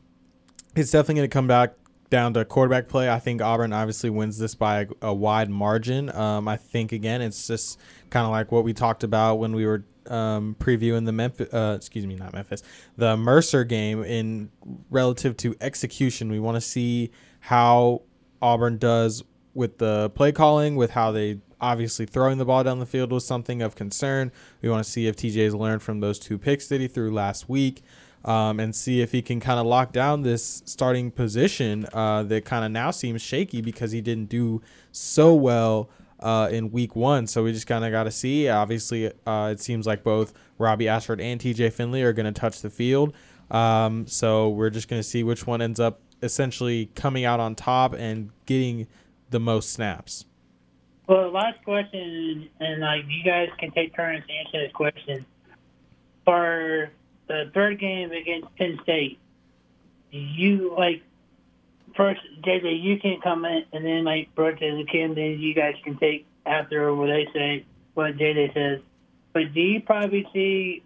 it's definitely going to come back down to quarterback play. I think Auburn obviously wins this by a, a wide margin. Um, I think again, it's just kind of like what we talked about when we were um, previewing the Memphis, uh, excuse me, not Memphis, the Mercer game in relative to execution. We want to see how Auburn does with the play calling, with how they obviously throwing the ball down the field was something of concern. We want to see if TJ's learned from those two picks that he threw last week. Um, and see if he can kind of lock down this starting position uh, that kind of now seems shaky because he didn't do so well uh, in week one. So we just kind of got to see. Obviously, uh, it seems like both Robbie Ashford and TJ Finley are going to touch the field. Um, so we're just going to see which one ends up essentially coming out on top and getting the most snaps. Well, last question, and like you guys can take turns to answer this question. For the third game against Penn State, you like first JJ, you can come in, and then like Brooke and Kim, then you guys can take after what they say, what JJ says. But do you probably see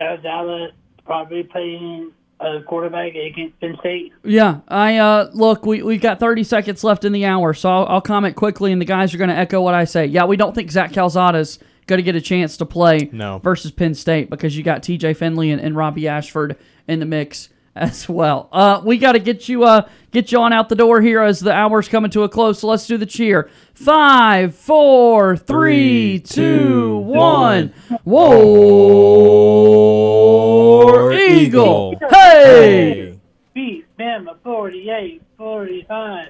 Alzala probably playing a quarterback against Penn State? Yeah, I uh, look. We we've got 30 seconds left in the hour, so I'll, I'll comment quickly, and the guys are going to echo what I say. Yeah, we don't think Zach Calzada's going to get a chance to play No. versus Penn State because you got T.J. Finley and, and Robbie Ashford in the mix as well. Uh, we got to get you uh get you on out the door here as the hour's coming to a close. So let's do the cheer. Five, four, three, two, one. Whoa, Eagle! Hey! Beat Bama 48, 45,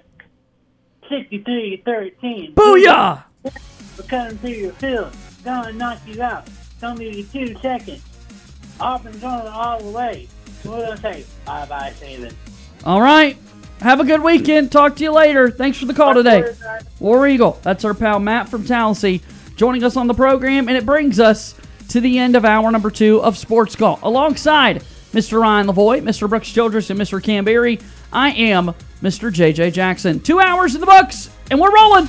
63, 13. Booyah! We're coming through your field. Gonna knock you out. Gonna give you two seconds. Auburn's on all the way. Bye bye, Saban. All right. Have a good weekend. Talk to you later. Thanks for the call today. War Eagle. That's our pal Matt from Tallahassee joining us on the program, and it brings us to the end of hour number two of Sports Call. Alongside Mr. Ryan Lavoy, Mr. Brooks Childress, and Mr. Canberry, I am Mr. JJ Jackson. Two hours in the books, and we're rolling.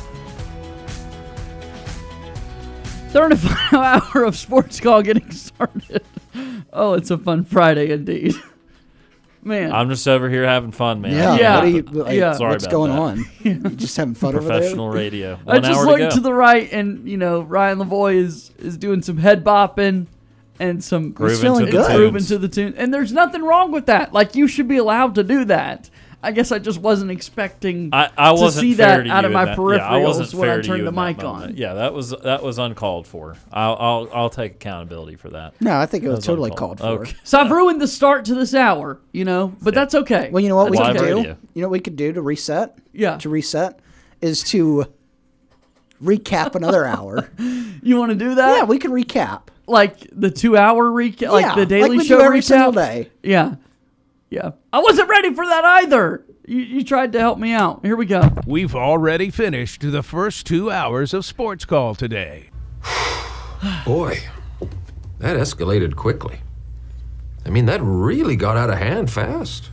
Third and final hour of Sports Call getting started. Oh, it's a fun Friday indeed. Man. I'm just over here having fun, man. Yeah. Yeah. What are you, like, Yeah. Sorry what's about going that. on? You just having fun over there? Professional radio. I just looked to to, the right, and you know Ryan Lavoy is is doing some head bopping and some Grooving feeling to the good. tunes. grooving to the tune. And there's nothing wrong with that. Like you should be allowed to do that. I guess I just wasn't expecting I, I to wasn't see that to out of my that- peripherals yeah, I wasn't when I fair to turned you the in that mic on. Yeah, that was that was uncalled for. I'll I'll, I'll take accountability for that. No, I think it That was totally uncalled. called for. Okay. So I've ruined the start to this hour, you know, but that's okay. Well, you know what we That's could do? radio. You know what we could do to reset? Yeah. To reset is to recap another hour. You want to do that? yeah, we can recap. like the two hour recap, like the Daily like we Show do every recap. single day. Yeah, yeah. I wasn't ready for that either. You, you tried to help me out. Here we go. We've already finished the first two hours of Sports Call today. Boy, that escalated quickly. I mean, that really got out of hand fast.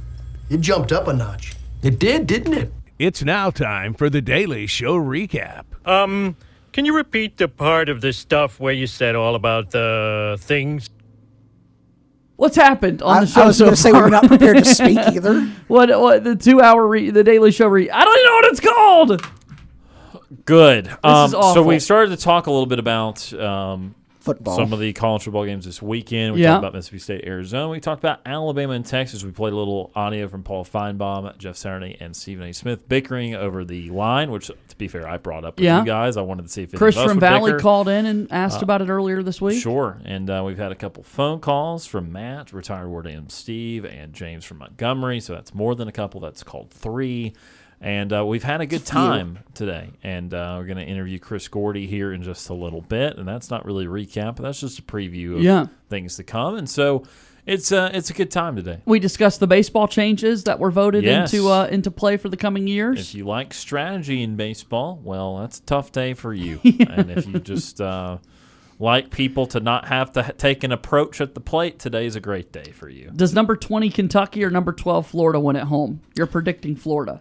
It jumped up a notch. It did, didn't it? It's now time for the Daily Show recap. Um, can you repeat the part of the stuff where you said all about the things? What's happened on I, the show I was so going to say we're not prepared to speak either. what? What? The two hour re- the Daily Show re- I don't even know what it's called. Good. Um, is so we've started to talk a little bit about um, Football. some of the college football games this weekend. We Yeah. talked about Mississippi State, Arizona. We talked about Alabama and Texas. We played a little audio from Paul Finebaum, Jeff Saturday, and Stephen A. Smith bickering over the line, which, to be fair, I brought up with Yeah. you guys. I wanted to see if Chris from Valley bicker. called in and asked Uh, about it earlier this week. Sure. And uh, we've had a couple phone calls from Matt, retired Ward AM Steve, and James from Montgomery. So that's more than a couple. That's called three. And uh, we've had a good a time today. And uh, we're going to interview Chris Gordy here in just a little bit. And that's not really a recap, but that's just a preview of Yeah. things to come. And so it's, uh, it's a good time today. We discussed the baseball changes that were voted Yes. into uh, into play for the coming years. If you like strategy in baseball, well, that's a tough day for you. And if you just uh, like people to not have to take an approach at the plate, today is a great day for you. Does number 20 Kentucky or number 12 Florida win at home? You're predicting Florida.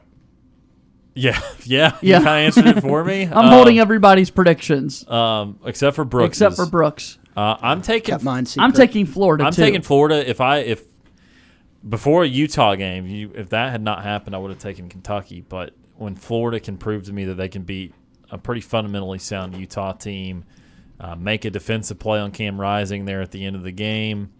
Yeah, yeah, Yeah. You kind of answered it for me. I'm Um, holding everybody's predictions. um, except for Brooks. Except for Brooks. Uh, I'm taking. Kept mine I'm taking Florida I'm too. taking Florida. If I if before a Utah game, you if that had not happened, I would have taken Kentucky. But when Florida can prove to me that they can beat a pretty fundamentally sound Utah team, uh, make a defensive play on Cam Rising there at the end of the game,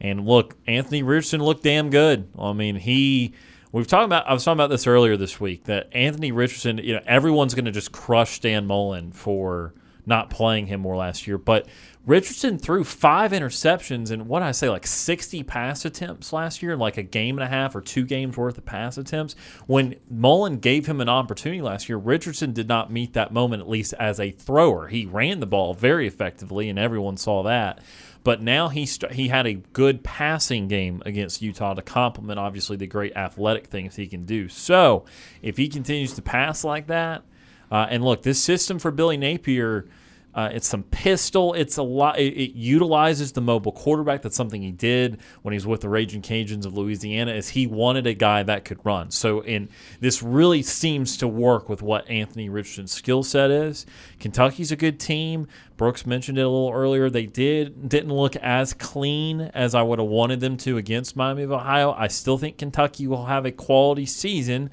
and look, Anthony Richardson looked damn good. I mean, he. We've talked about. I was talking about this earlier this week that Anthony Richardson. You know, everyone's going to just crush Dan Mullen for not playing him more last year, but Richardson threw five interceptions and what I say, like 60 pass attempts last year, like a game and a half or two games worth of pass attempts. When Mullen gave him an opportunity last year, Richardson did not meet that moment, at least as a thrower. He ran the ball very effectively, and everyone saw that. But now he st- he had a good passing game against Utah to complement, obviously, the great athletic things he can do. So if he continues to pass like that, uh, and look, this system for Billy Napier, uh, it's some pistol. It's a lot. It, it utilizes the mobile quarterback. That's something he did when he was with the Raging Cajuns of Louisiana. Is he wanted a guy that could run. So, and this really seems to work with what Anthony Richardson's skill set is. Kentucky's a good team. Brooks mentioned it a little earlier. They did didn't look as clean as I would have wanted them to against Miami of Ohio. I still think Kentucky will have a quality season,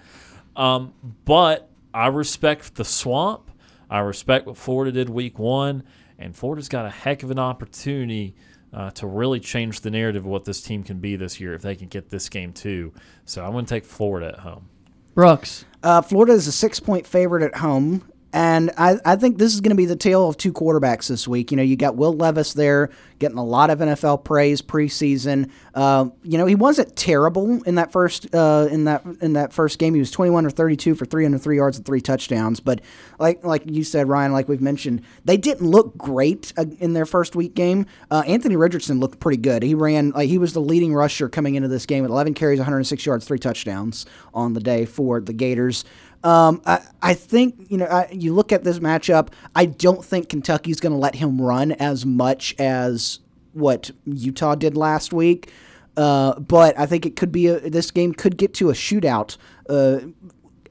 um, but I respect the swamp. I respect what Florida did week one, and Florida's got a heck of an opportunity uh, to really change the narrative of what this team can be this year if they can get this game too. So I'm going to take Florida at home. Brooks. Uh, Florida is a six point favorite at home. And I, I think this is going to be the tale of two quarterbacks this week. You know, you got Will Levis there getting a lot of NFL praise preseason. Uh, you know, he wasn't terrible in that first uh, in that in that first game. He was 21 or 32 for 303 yards and three touchdowns. But like like you said, Ryan, like we've mentioned, they didn't look great uh, in their first week game. Uh, Anthony Richardson looked pretty good. He ran like he was the leading rusher coming into this game with 11 carries, 106 yards, three touchdowns on the day for the Gators. Um, I, I think you know I, you look at this matchup. I don't think Kentucky's going to let him run as much as what Utah did last week. Uh, but I think it could be a, this game could get to a shootout uh,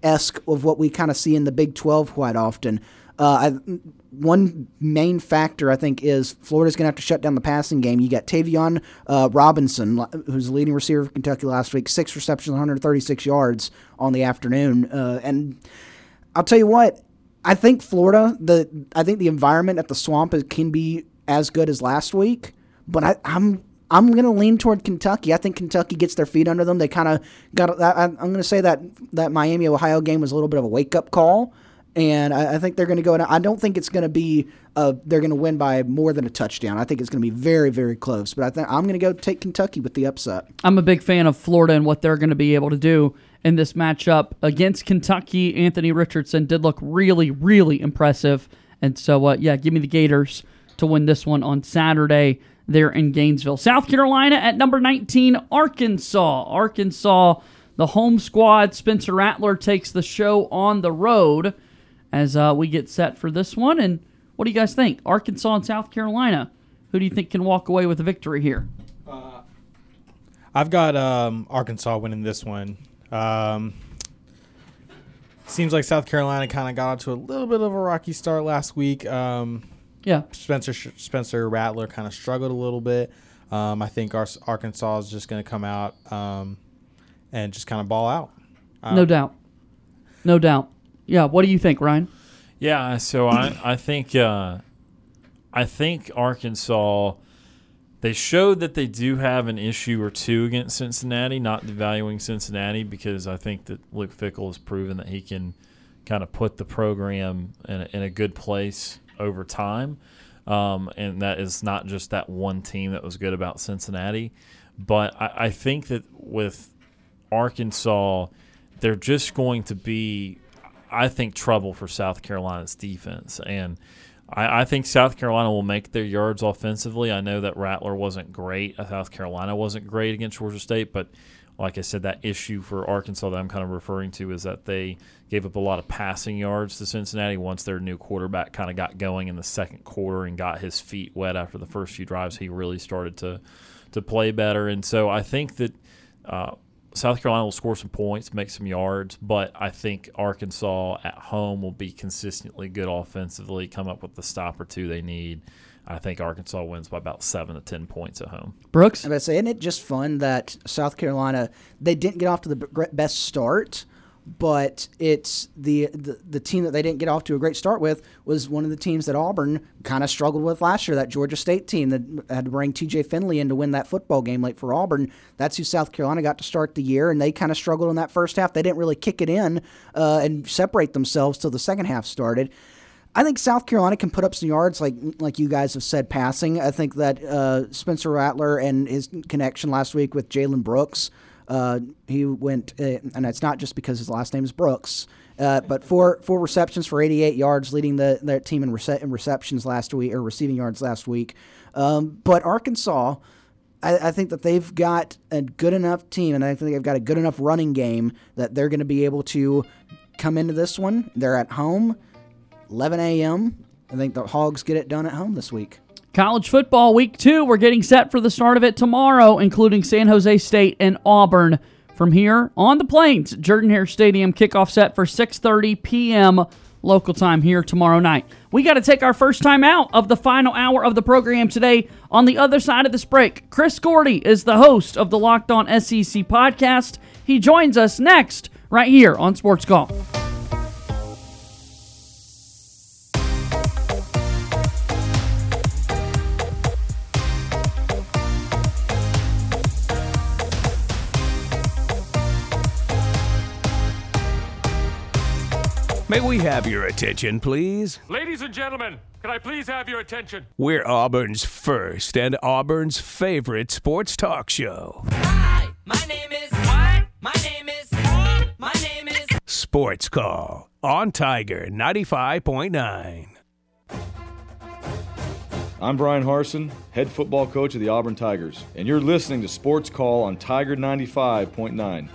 esque of what we kind of see in the Big Twelve quite often. Uh, I, one main factor I think is Florida's going to have to shut down the passing game. You got Tayvion uh, Robinson, who's the leading receiver for Kentucky last week, six receptions, 136 yards on the afternoon, uh, and I'll tell you what, I think Florida, the I think the environment at the swamp can be as good as last week, but I, I'm I'm going to lean toward Kentucky. I think Kentucky gets their feet under them. They kind of got. I, I'm going to say that that Miami Ohio game was a little bit of a wake up call, and I, I think they're going to go. And I don't think it's going to be. They're going to win by more than a touchdown. I think it's going to be very very close. But I think I'm going to go take Kentucky with the upset. I'm a big fan of Florida and what they're going to be able to do in this matchup against Kentucky. Anthony Richardson did look really, really impressive. And so, uh, yeah, give me the Gators to win this one on Saturday there in Gainesville. South Carolina at number 19, Arkansas. Arkansas, the home squad. Spencer Rattler takes the show on the road as uh, we get set for this one. And what do you guys think? Arkansas and South Carolina. Who do you think can walk away with a victory here? I've got um, Arkansas winning this one. Um, seems like South Carolina kind of got out to a little bit of a rocky start last week. Um, yeah, Spencer Spencer Rattler kind of struggled a little bit. Um, I think our, Arkansas is just going to come out um, and just kind of ball out. Uh, no doubt, no doubt. Yeah, what do you think, Ryan? Yeah, so I I think uh, I think Arkansas they showed that they do have an issue or two against Cincinnati, not devaluing Cincinnati because I think that Luke Fickell has proven that he can kind of put the program in a, in a good place over time. Um, and that is not just that one team that was good about Cincinnati. But I, I think that with Arkansas, they're just going to be, I think, trouble for South Carolina's defense. And I, I, think South Carolina will make their yards offensively. I know that Rattler wasn't great. South Carolina wasn't great against Georgia State, but like I said, that issue for Arkansas that I'm kind of referring to is that they gave up a lot of passing yards to Cincinnati once their new quarterback kind of got going in the second quarter and got his feet wet after the first few drives. He really started to to play better, and so I think that. Uh, South Carolina will score some points, make some yards, but I think Arkansas at home will be consistently good offensively, come up with the stop or two they need. I think Arkansas wins by about seven to ten points at home. Brooks, I say, isn't it just fun that South Carolina they didn't get off to the best start, but it's the, the the team that they didn't get off to a great start with was one of the teams that Auburn kind of struggled with last year. That Georgia State team that had to bring T.J. Finley in to win that football game late for Auburn. That's who South Carolina got to start the year, and they kind of struggled in that first half. They didn't really kick it in uh, and separate themselves till the second half started. I think South Carolina can put up some yards, like like you guys have said, passing. I think that uh, Spencer Rattler and his connection last week with Jalen Brooks uh, he went, uh, and it's not just because his last name is Brooks, uh, but four four receptions for 88 yards, leading the their team in, rece- in receptions last week or receiving yards last week. Um, but Arkansas, I, I, think that they've got a good enough team, and I think they've got a good enough running game that they're going to be able to come into this one. They're at home, 11 a.m. I think the Hogs get it done at home this week. College football week two, we're getting set for the start of it tomorrow, including San Jose State and Auburn. From here on the Plains, Jordan Hare Stadium kickoff set for 6:30 p.m. local time here tomorrow night. We got to take our first time out of the final hour of the program today. On the other side of this break, Chris Gordy is the host of the Locked On SEC podcast. He joins us next right here on Sports Call. May we have your attention, please? Ladies and gentlemen, can I please have your attention? We're Auburn's first and Auburn's favorite sports talk show. Hi, my name is. What? My name is. My name is. Sports Call on Tiger 95.9. I'm Bryan Harsin, head football coach of the Auburn Tigers, and you're listening to Sports Call on Tiger 95.9.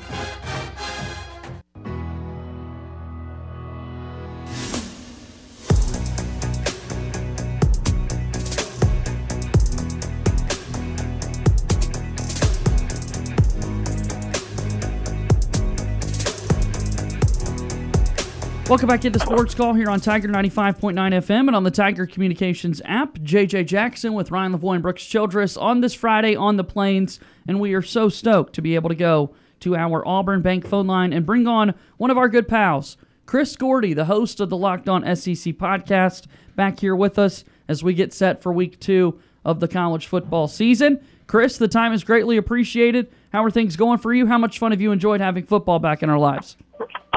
Welcome back to the Sports Call here on Tiger 95.9 FM and on the Tiger Communications app. JJ Jackson with Ryan Lavoie and Brooks Childress on this Friday on the Plains, and we are so stoked to be able to go to our Auburn Bank phone line and bring on one of our good pals, Chris Gordy, the host of the Locked On SEC podcast, back here with us as we get set for week two of the college football season. Chris, the time is greatly appreciated. How are things going for you? How much fun have you enjoyed having football back in our lives?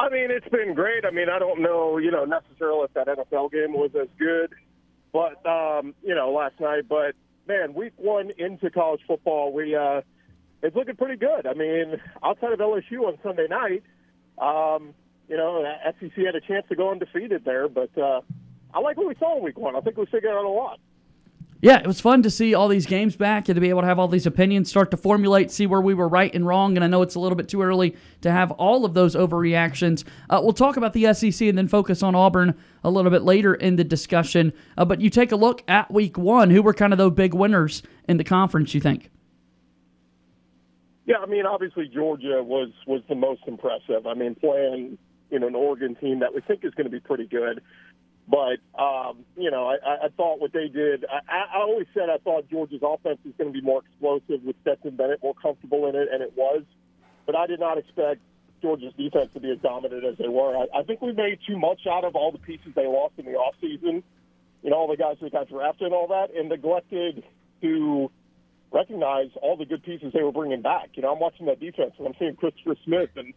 I mean, it's been great. I mean, I don't know, you know, necessarily if that NFL game was as good, but um, you know, last night. But man, week one into college football, we uh, it's looking pretty good. I mean, outside of LSU on Sunday night, um, you know, SEC had a chance to go undefeated there, but uh, I like what we saw in week one. I think we figured out a lot yeah, it was fun to see all these games back and to be able to have all these opinions start to formulate, see where we were right and wrong. And I know it's a little bit too early to have all of those overreactions. Uh, we'll talk about the SEC and then focus on Auburn a little bit later in the discussion. Uh, but you take a look at week one. Who were kind of those big winners in the conference, you think? Yeah, I mean, obviously Georgia was was the most impressive. I mean, playing you know an Oregon team that we think is going to be pretty good. But um, you know, I, I thought what they did. I, I always said I thought Georgia's offense was going to be more explosive with Stetson Bennett more comfortable in it, and it was. But I did not expect Georgia's defense to be as dominant as they were. I, I think we made too much out of all the pieces they lost in the off season. You know, all the guys that got drafted and all that, and neglected to recognize all the good pieces they were bringing back. You know, I'm watching that defense and I'm seeing Christopher Smith and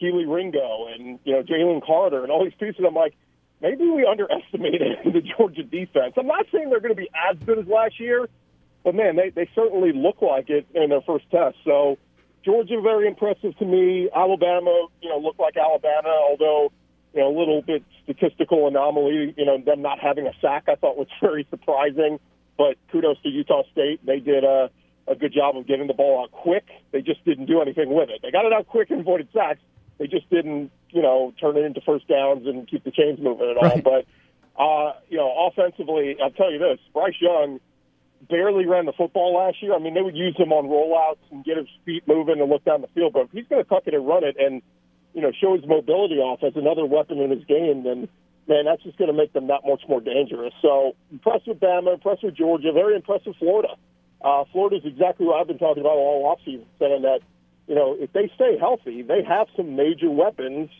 Kelee Ringo and you know Jalen Carter and all these pieces. I'm like maybe we underestimated the Georgia defense. I'm not saying they're going to be as good as last year, but man, they, they certainly look like it in their first test. So Georgia very impressive to me. Alabama, you know, looked like Alabama, although you know a little bit statistical anomaly. You know, them not having a sack I thought was very surprising. But kudos to Utah State. They did a, a good job of getting the ball out quick. They just didn't do anything with it. They got it out quick and avoided sacks. They just didn't, you know, turn it into first downs and keep the chains moving at all. Right. But uh, you know, offensively, I'll tell you this: Bryce Young barely ran the football last year. I mean, they would use him on rollouts and get his feet moving and look down the field. But if he's going to tuck it and run it, and you know, show his mobility off as another weapon in his game, then man, that's just going to make them that much more dangerous. So impressed with Bama, impressed with Georgia, very impressed with Florida. Uh, Florida's exactly what I've been talking about all offseason, saying that you know if they stay healthy, they have some major weapons.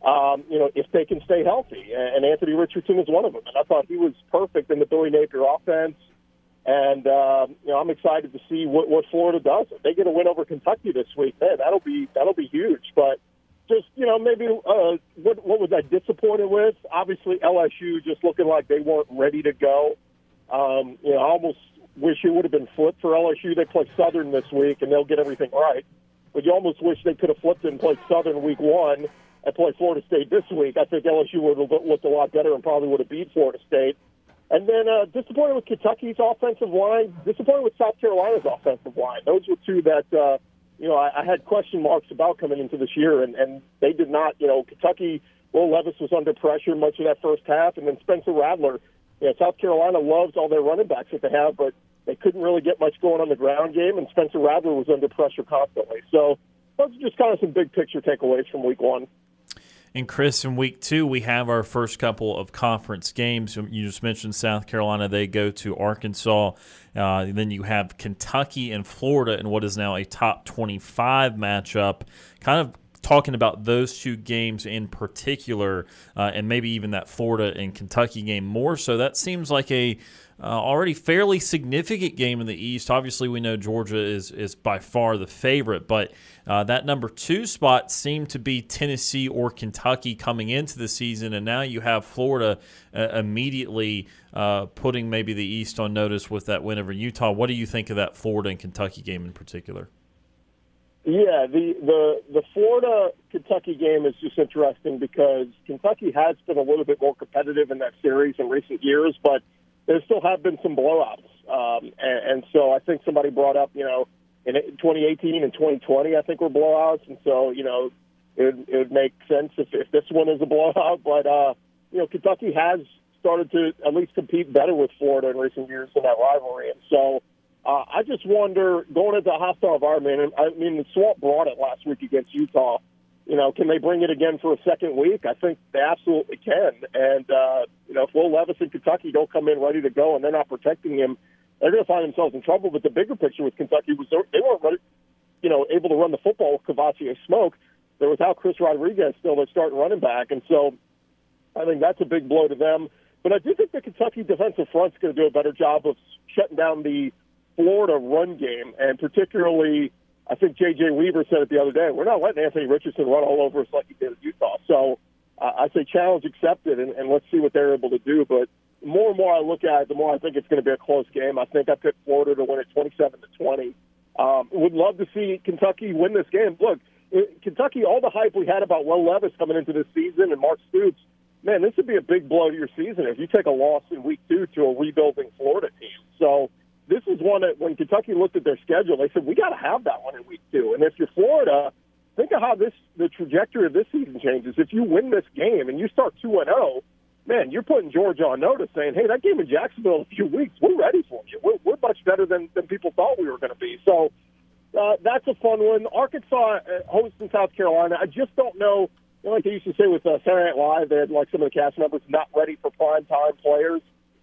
Um, you know, if they can stay healthy, and Anthony Richardson is one of them. And I thought he was perfect in the Billy Napier offense. And uh, you know, I'm excited to see what, what Florida does. If they get a win over Kentucky this week, man, that'll be that'll be huge. But just you know, maybe uh, what what was I disappointed with? Obviously, LSU just looking like they weren't ready to go. Um, you know, I almost wish it would have been flipped for LSU. They play Southern this week, and they'll get everything right. But you almost wish they could have flipped and played Southern week one and play Florida State this week. I think LSU would have looked a lot better and probably would have beat Florida State. And then uh, disappointed with Kentucky's offensive line, disappointed with South Carolina's offensive line. Those were two that uh, you know I, I had question marks about coming into this year, and, and they did not. You know, Kentucky, Will Levis was under pressure much of that first half, and then Spencer Rattler. You know, South Carolina loves all their running backs that they have, but they couldn't really get much going on the ground game, and Spencer Rattler was under pressure constantly. So those are just kind of some big picture takeaways from week one. And Chris, in week two, we have our first couple of conference games. You just mentioned South Carolina; they go to Arkansas. Uh, then you have Kentucky and Florida in what is now a top twenty-five matchup. Kind of talking about those two games in particular, uh, and maybe even that Florida and Kentucky game more so. That seems like a uh, already fairly significant game in the East. Obviously, we know Georgia is is by far the favorite, but uh, that number two spot seemed to be Tennessee or Kentucky coming into the season, and now you have Florida uh, immediately uh, putting maybe the East on notice with that win over Utah. What do you think of that Florida and Kentucky game in particular? Yeah, the the the Florida Kentucky game is just interesting because Kentucky has been a little bit more competitive in that series in recent years, but there still have been some blowouts. Um, and, and so I think somebody brought up, you know, in 2018 and 2020, I think were blowouts, and so you know, it would, it would make sense if, if this one is a blowout. But uh, you know, Kentucky has started to at least compete better with Florida in recent years in that rivalry, and so. Uh, I just wonder, going into a hostile environment, and I mean, the Swamp brought it last week against Utah. You know, can they bring it again for a second week? I think they absolutely can. And, uh, you know, if Will Levis in Kentucky don't come in ready to go and they're not protecting him, they're going to find themselves in trouble. But the bigger picture with Kentucky was they weren't ready, you know, able to run the football with Kavosiey Smoke. They're without Chris Rodriguez still their starting running back. And so I think that's a big blow to them. But I do think the Kentucky defensive front's going to do a better job of shutting down the Florida run game, and particularly, I think J.J. Weaver said it the other day. We're not letting Anthony Richardson run all over us like he did at Utah. So uh, I say challenge accepted, and, and let's see what they're able to do. But more and more I look at it, the more I think it's going to be a close game. I think I picked Florida to win it 27 to 20. Um, would love to see Kentucky win this game. Look, it, Kentucky, all the hype we had about Will Levis coming into this season and Mark Stoops, man, this would be a big blow to your season if you take a loss in week two to a rebuilding Florida team. So this is one that when Kentucky looked at their schedule, they said we got to have that one in week two. And if you're Florida, think of how this the trajectory of this season changes. If you win this game and you start two and zero, man, you're putting Georgia on notice, saying, "Hey, that game in Jacksonville in a few weeks, we're ready for you. We're, we're much better than than people thought we were going to be." So uh, that's a fun one. Arkansas uh, hosting South Carolina. I just don't know. You know, like they used to say with uh, Saturday Night Live, they had like some of the cast members not ready for prime time players.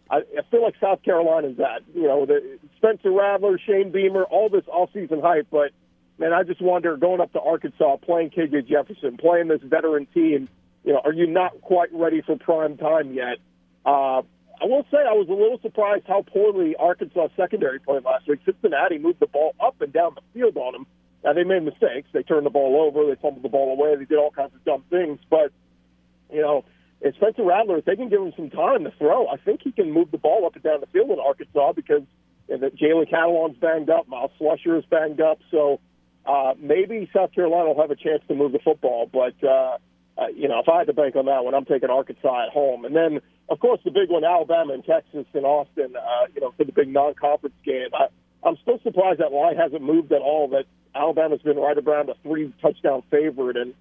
I, I feel like South Carolina's that. You know, the Spencer Rattler, Shane Beamer, all this all-season hype. But man, I just wonder going up to Arkansas, playing KJ Jefferson, playing this veteran team. You know, are you not quite ready for prime time yet? Uh, I will say I was a little surprised how poorly Arkansas secondary played last week. Cincinnati moved the ball up and down the field on them. Now they made mistakes. They turned the ball over. They fumbled the ball away. They did all kinds of dumb things. But you know, and Spencer Rattler, if they can give him some time to throw, I think he can move the ball up and down the field in Arkansas because you know, Jalen Catalon's banged up, Myles Slusher is banged up. So uh, maybe South Carolina will have a chance to move the football. But, uh, uh, you know, if I had to bank on that one, I'm taking Arkansas at home. And then, of course, the big one, Alabama and Texas and Austin, uh, you know, for the big non-conference game. I, I'm still surprised that line hasn't moved at all. That Alabama's been right around a three touchdown favorite. And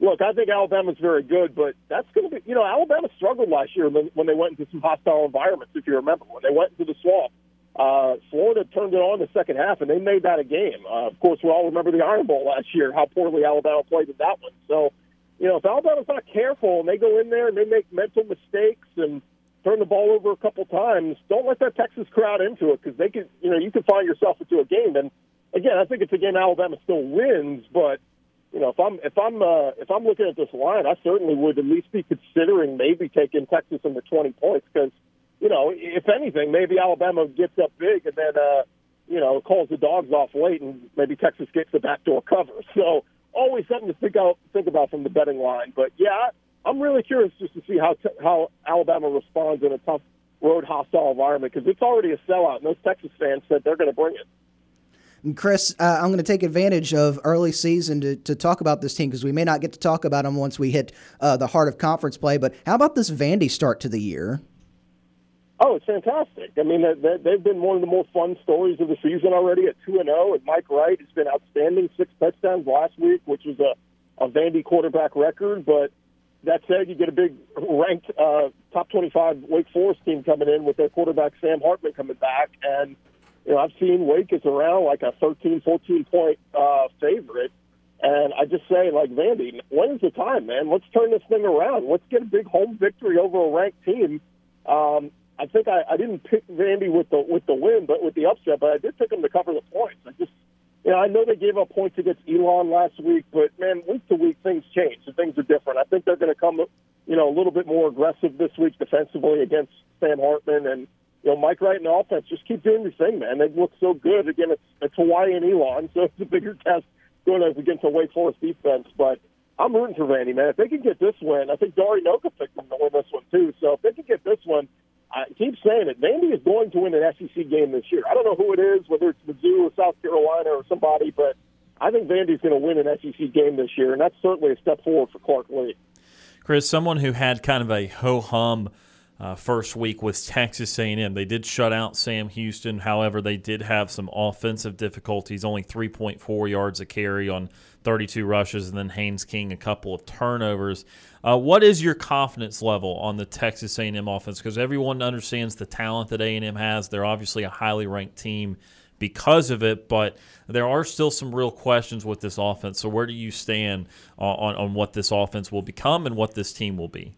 look, I think Alabama's very good, but that's going to be, you know, Alabama struggled last year when, they went into some hostile environments, if you remember. When they went into the swamp, uh, Florida turned it on the second half, and they made that a game. Uh, of course, we all remember the Iron Bowl last year, how poorly Alabama played in that one. So, you know, if Alabama's not careful and they go in there and they make mental mistakes and turn the ball over a couple times, don't let that Texas crowd into it because they could, you know, you could find yourself into a game. And again, I think it's a game Alabama still wins, but you know, if I'm if I'm uh, if I'm looking at this line, I certainly would at least be considering maybe taking Texas under 20 points because, you know, if anything, maybe Alabama gets up big and then, uh, you know, calls the dogs off late and maybe Texas gets the backdoor cover. So always something to think out think about from the betting line. But yeah, I'm really curious just to see how te- how Alabama responds in a tough road hostile environment because it's already a sellout, and those Texas fans said they're going to bring it. And Chris, uh, I'm going to take advantage of early season to, to talk about this team because we may not get to talk about them once we hit uh, the heart of conference play. But how about this Vandy start to the year? Oh, it's fantastic. I mean, they, they've been one of the more fun stories of the season already at 2 and 0. And Mike Wright has been outstanding, six touchdowns last week, which was a, a Vandy quarterback record. But that said, you get a big ranked uh, top 25 Wake Forest team coming in with their quarterback Sam Hartman coming back. And you know, I've seen Wake is around like a 13, 14 point uh, favorite. And I just say, like, Vandy, when's the time, man? Let's turn this thing around. Let's get a big home victory over a ranked team. Um, I think I, I didn't pick Vandy with the with the win, but with the upset. But I did pick them to cover the points. I just, you know, I know they gave up points against Elon last week, but man, week to week things change and things are different. I think they're going to come, you know, a little bit more aggressive this week defensively against Sam Hartman and you know, Mike Wright and offense just keep doing your thing, man. They've looked so good. Again, it's, it's Hawaii and Elon, so it's a bigger test going up against a Wake Forest defense. But I'm rooting for Vandy, man. If they can get this win, I think Dari Nowkhah picked them to win this one too. So if they can get this one, I keep saying it. Vandy is going to win an SEC game this year. I don't know who it is, whether it's Mizzou or South Carolina or somebody, but I think Vandy's going to win an SEC game this year, and that's certainly a step forward for Clark Lea. Chris, someone who had kind of a ho hum uh, first week was Texas A&M. They did shut out Sam Houston. However, they did have some offensive difficulties. Only 3.4 yards a carry on 32 rushes, and then Haynes King a couple of turnovers. Uh, what is your confidence level on the Texas A&M offense? Because everyone understands the talent that A&M has. They're obviously a highly ranked team because of it, but there are still some real questions with this offense. So where do you stand on, on what this offense will become and what this team will be?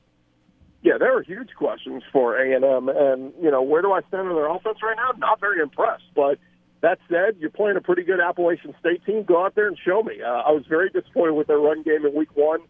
Yeah, there are huge questions for A and M, and you know where do I stand on their offense right now? Not very impressed. But that said, you're playing a pretty good Appalachian State team. Go out there and show me. Uh, I was very disappointed with their run game in Week One.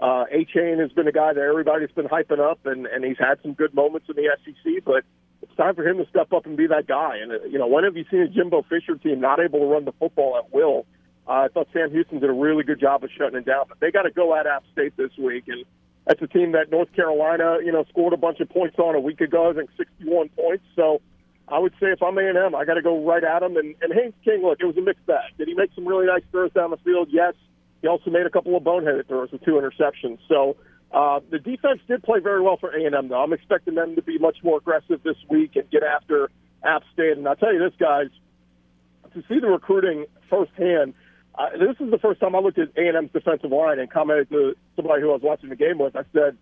Uh, Achane has been a guy that everybody's been hyping up, and and he's had some good moments in the SEC. But it's time for him to step up and be that guy. And uh, you know, when have you seen a Jimbo Fisher team not able to run the football at will? Uh, I thought Sam Houston did a really good job of shutting it down, but they got to go at App State this week and that's a team that North Carolina, you know, scored a bunch of points on a week ago. I think 61 points. So I would say if I'm A&M, I got to go right at him. And, and Haynes King, look, it was a mixed bag. Did he make some really nice throws down the field? Yes. He also made a couple of boneheaded throws with two interceptions. So uh, the defense did play very well for A&M, though. I'm expecting them to be much more aggressive this week and get after App State. And I'll tell you this, guys, to see the recruiting firsthand – uh, this is the first time I looked at A&M's defensive line and commented to somebody who I was watching the game with. I said,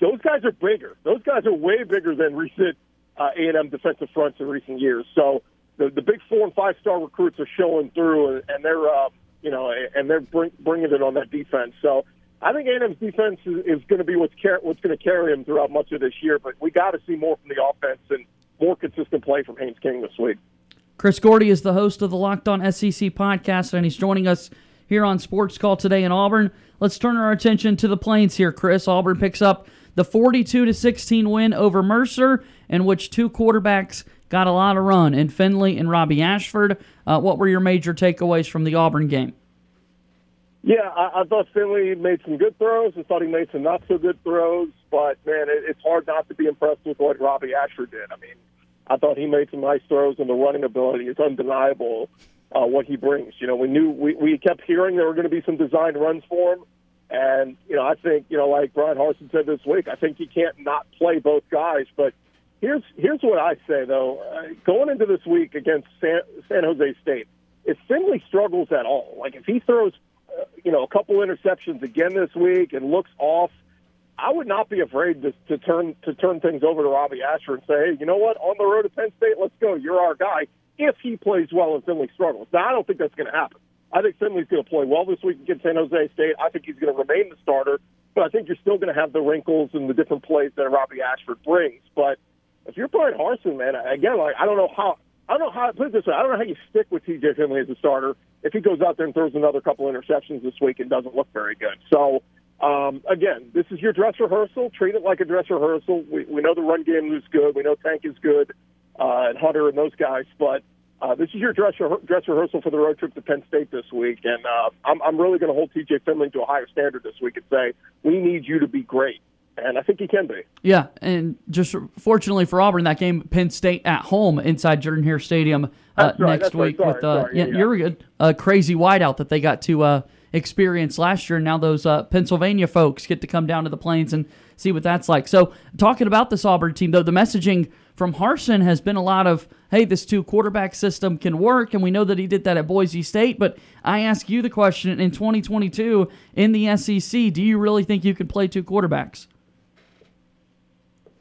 those guys are bigger. Those guys are way bigger than recent uh, A&M defensive fronts in recent years. So the, the big four and five star recruits are showing through, and, and they're uh, you know and they're bring, bringing it on that defense. So I think A&M's defense is, is going to be what's car- what's going to carry them throughout much of this year. But we got to see more from the offense and more consistent play from Haynes King this week. Chris Gordy is the host of the Locked On SEC podcast, and he's joining us here on Sports Call today in Auburn. Let's turn our attention to the Plains here, Chris. Auburn picks up the 42 to 16 win over Mercer, in which two quarterbacks got a lot of run in Finley and Robbie Ashford. Uh, what were your major takeaways from the Auburn game? Yeah, I, I thought Finley made some good throws. I thought he made some not so good throws, but man, it, it's hard not to be impressed with what Robbie Ashford did. I mean, I thought he made some nice throws, and the running ability is undeniable. Uh, what he brings, you know, we knew we, we kept hearing there were going to be some designed runs for him, and you know, I think you know, like Bryan Harsin said this week, I think he can't not play both guys, but here's here's what I say though. Uh, going into this week against San, San Jose State, if Finley struggles at all, like if he throws, uh, you know, a couple interceptions again this week and looks off, I would not be afraid to, to turn to turn things over to Robbie Ashford and say, hey, you know what, on the road to Penn State, let's go. You're our guy. If he plays well and Finley struggles, now I don't think that's going to happen. I think Finley's going to play well this week against San Jose State. I think he's going to remain the starter, but I think you're still going to have the wrinkles and the different plays that Robbie Ashford brings. But if you're playing Harsin, man, again, like I don't know how I don't know how put it this way. I don't know how you stick with TJ Finley as a starter if he goes out there and throws another couple interceptions this week and doesn't look very good. So um, again, this is your dress rehearsal. Treat it like a dress rehearsal. We, we know the run game is good. We know Tank is good, uh, and Hunter and those guys. But uh, this is your dress, re- dress rehearsal for the road trip to Penn State this week, and uh, I'm, I'm really going to hold TJ Finley to a higher standard this week and say we need you to be great and I think he can be. Yeah, and just fortunately for Auburn, that game Penn State at home inside Jordan Hare Stadium uh, right, next right. week Sorry, with uh, sorry. yeah, Yeah, you're good a crazy whiteout that they got to uh, experience last year, and now those uh, Pennsylvania folks get to come down to the plains and see what that's like. So, talking about this Auburn team, though, the messaging from Harsin has been a lot of, "Hey, this two quarterback system can work," and we know that he did that at Boise State. But I ask you the question: in 2022 in the SEC, do you really think you can play two quarterbacks?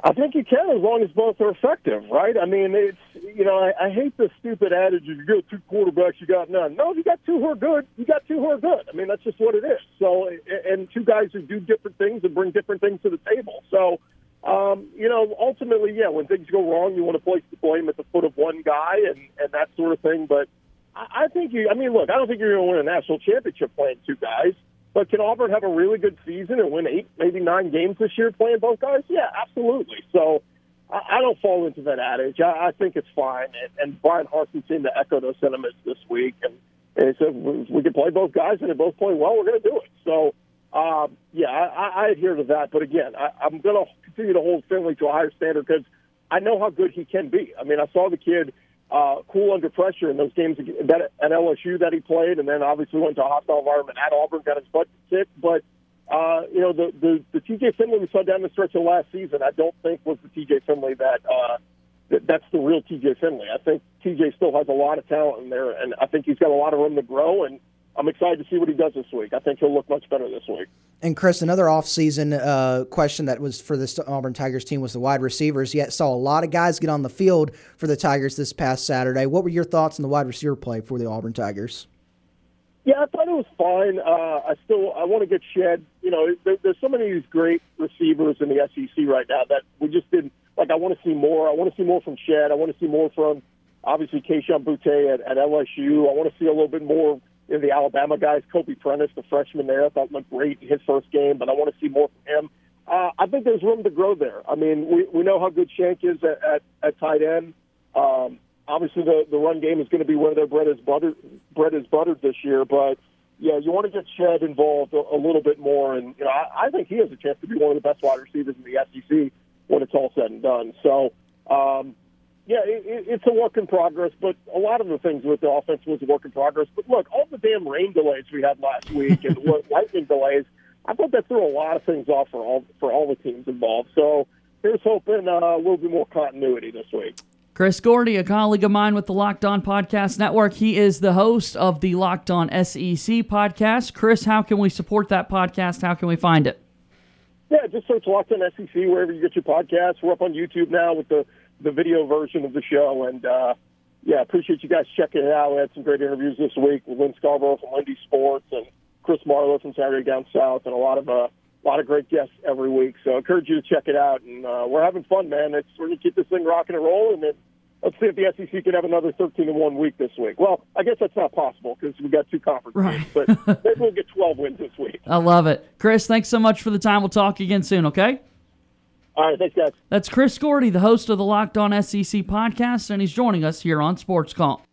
I think you can as long as both are effective, right? I mean, it's you know, I, I hate the stupid adage: if you got two quarterbacks, you got none. No, if you got two who are good, you got two who are good. I mean, that's just what it is. So, and two guys who do different things and bring different things to the table. So, um, you know, ultimately, yeah, when things go wrong, you want to place the blame at the foot of one guy and and that sort of thing. But I, I think you. I mean, look, I don't think you're going to win a national championship playing two guys. But can Auburn have a really good season and win eight, maybe nine games this year playing both guys? Yeah, absolutely. So I, I don't fall into that adage. I, I think it's fine. And, and Bryan Harsin seemed to echo those sentiments this week. And, and he said, we, we can play both guys and they both play well. We're going to do it. So, um, yeah, I, I adhere to that. But again, I, I'm going to continue to hold Finley to a higher standard because I know how good he can be. I mean, I saw the kid uh, cool under pressure in those games that, at LSU that he played, and then obviously went to a hostile environment at Auburn, got his butt kicked. But uh, you know, the, the the TJ Finley we saw down the stretch of last season, I don't think was the TJ Finley that, uh, that that's the real TJ Finley. I think TJ still has a lot of talent in there, and I think he's got a lot of room to grow. And I'm excited to see what he does this week. I think he'll look much better this week. And Chris, another offseason uh, question that was for this Auburn Tigers team was the wide receivers. Yet saw a lot of guys get on the field for the Tigers this past Saturday. What were your thoughts on the wide receiver play for the Auburn Tigers? Yeah, I thought it was fine. Uh, I still I want to get Shed. You know, there, there's so many of these great receivers in the SEC right now that we just didn't like. I want to see more. I want to see more from Shed. I want to see more from obviously Kayshon Boutte at, at LSU. I want to see a little bit more in the Alabama guys. Kobe Prentice, the freshman there, I thought looked great in his first game, but I want to see more from him. Uh, I think there's room to grow there. I mean, we, we know how good Shank is at, at, at tight end. Um, obviously, the, the run game is going to be where their bread is buttered, bread is buttered this year, but yeah, you want to get Shed involved a, a little bit more, and you know, I, I think he has a chance to be one of the best wide receivers in the SEC when it's all said and done. So, um, yeah, it, it, it's a work in progress, but a lot of the things with the offense was a work in progress. But look, all the damn rain delays we had last week and what lightning delays, I thought that threw a lot of things off for all for all the teams involved. So here's hoping uh, a little bit more continuity this week. Chris Gordy, a colleague of mine with the Locked On Podcast Network. He is the host of the Locked On SEC podcast. Chris, how can we support that podcast? How can we find it? Yeah, just search Locked On SEC wherever you get your podcasts. We're up on YouTube now with the the video version of the show, and uh, yeah, appreciate you guys checking it out. We had some great interviews this week with Lynn Scarborough from Lindy Sports and Chris Marlowe from Saturday Down South, and a lot of uh, a lot of great guests every week. So I encourage you to check it out, and uh, we're having fun, man. It's we're gonna keep this thing rocking and rolling, and let's see if the SEC can have another 13 and one week this week. Well, I guess that's not possible because we got two conference right. games, but maybe we'll get 12 wins this week. I love it, Chris. Thanks so much for the time. We'll talk again soon. Okay. All right, thanks, guys. That's Chris Gordy, the host of the Locked On SEC podcast, and he's joining us here on Sports Call.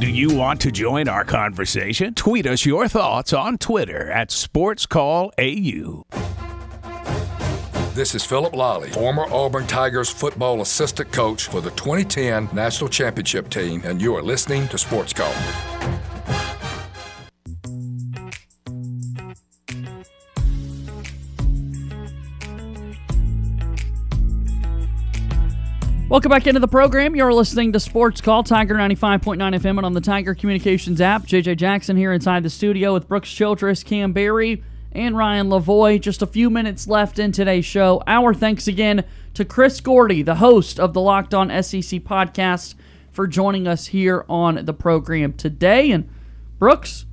Do you want to join our conversation? Tweet us your thoughts on Twitter at SportsCallAU. This is Philip Lolley, former Auburn Tigers football assistant coach for the 2010 National Championship team, and you are listening to Sports Call. Welcome back into the program. You're listening to Sports Call, Tiger 95.9 FM and on the Tiger Communications app. JJ Jackson here inside the studio with Brooks Childress, Cam Berry, and Ryan Lavoie. Just a few minutes left in today's show. Our thanks again to Chris Gordy, the host of the Locked On SEC podcast, for joining us here on the program today. And Brooks,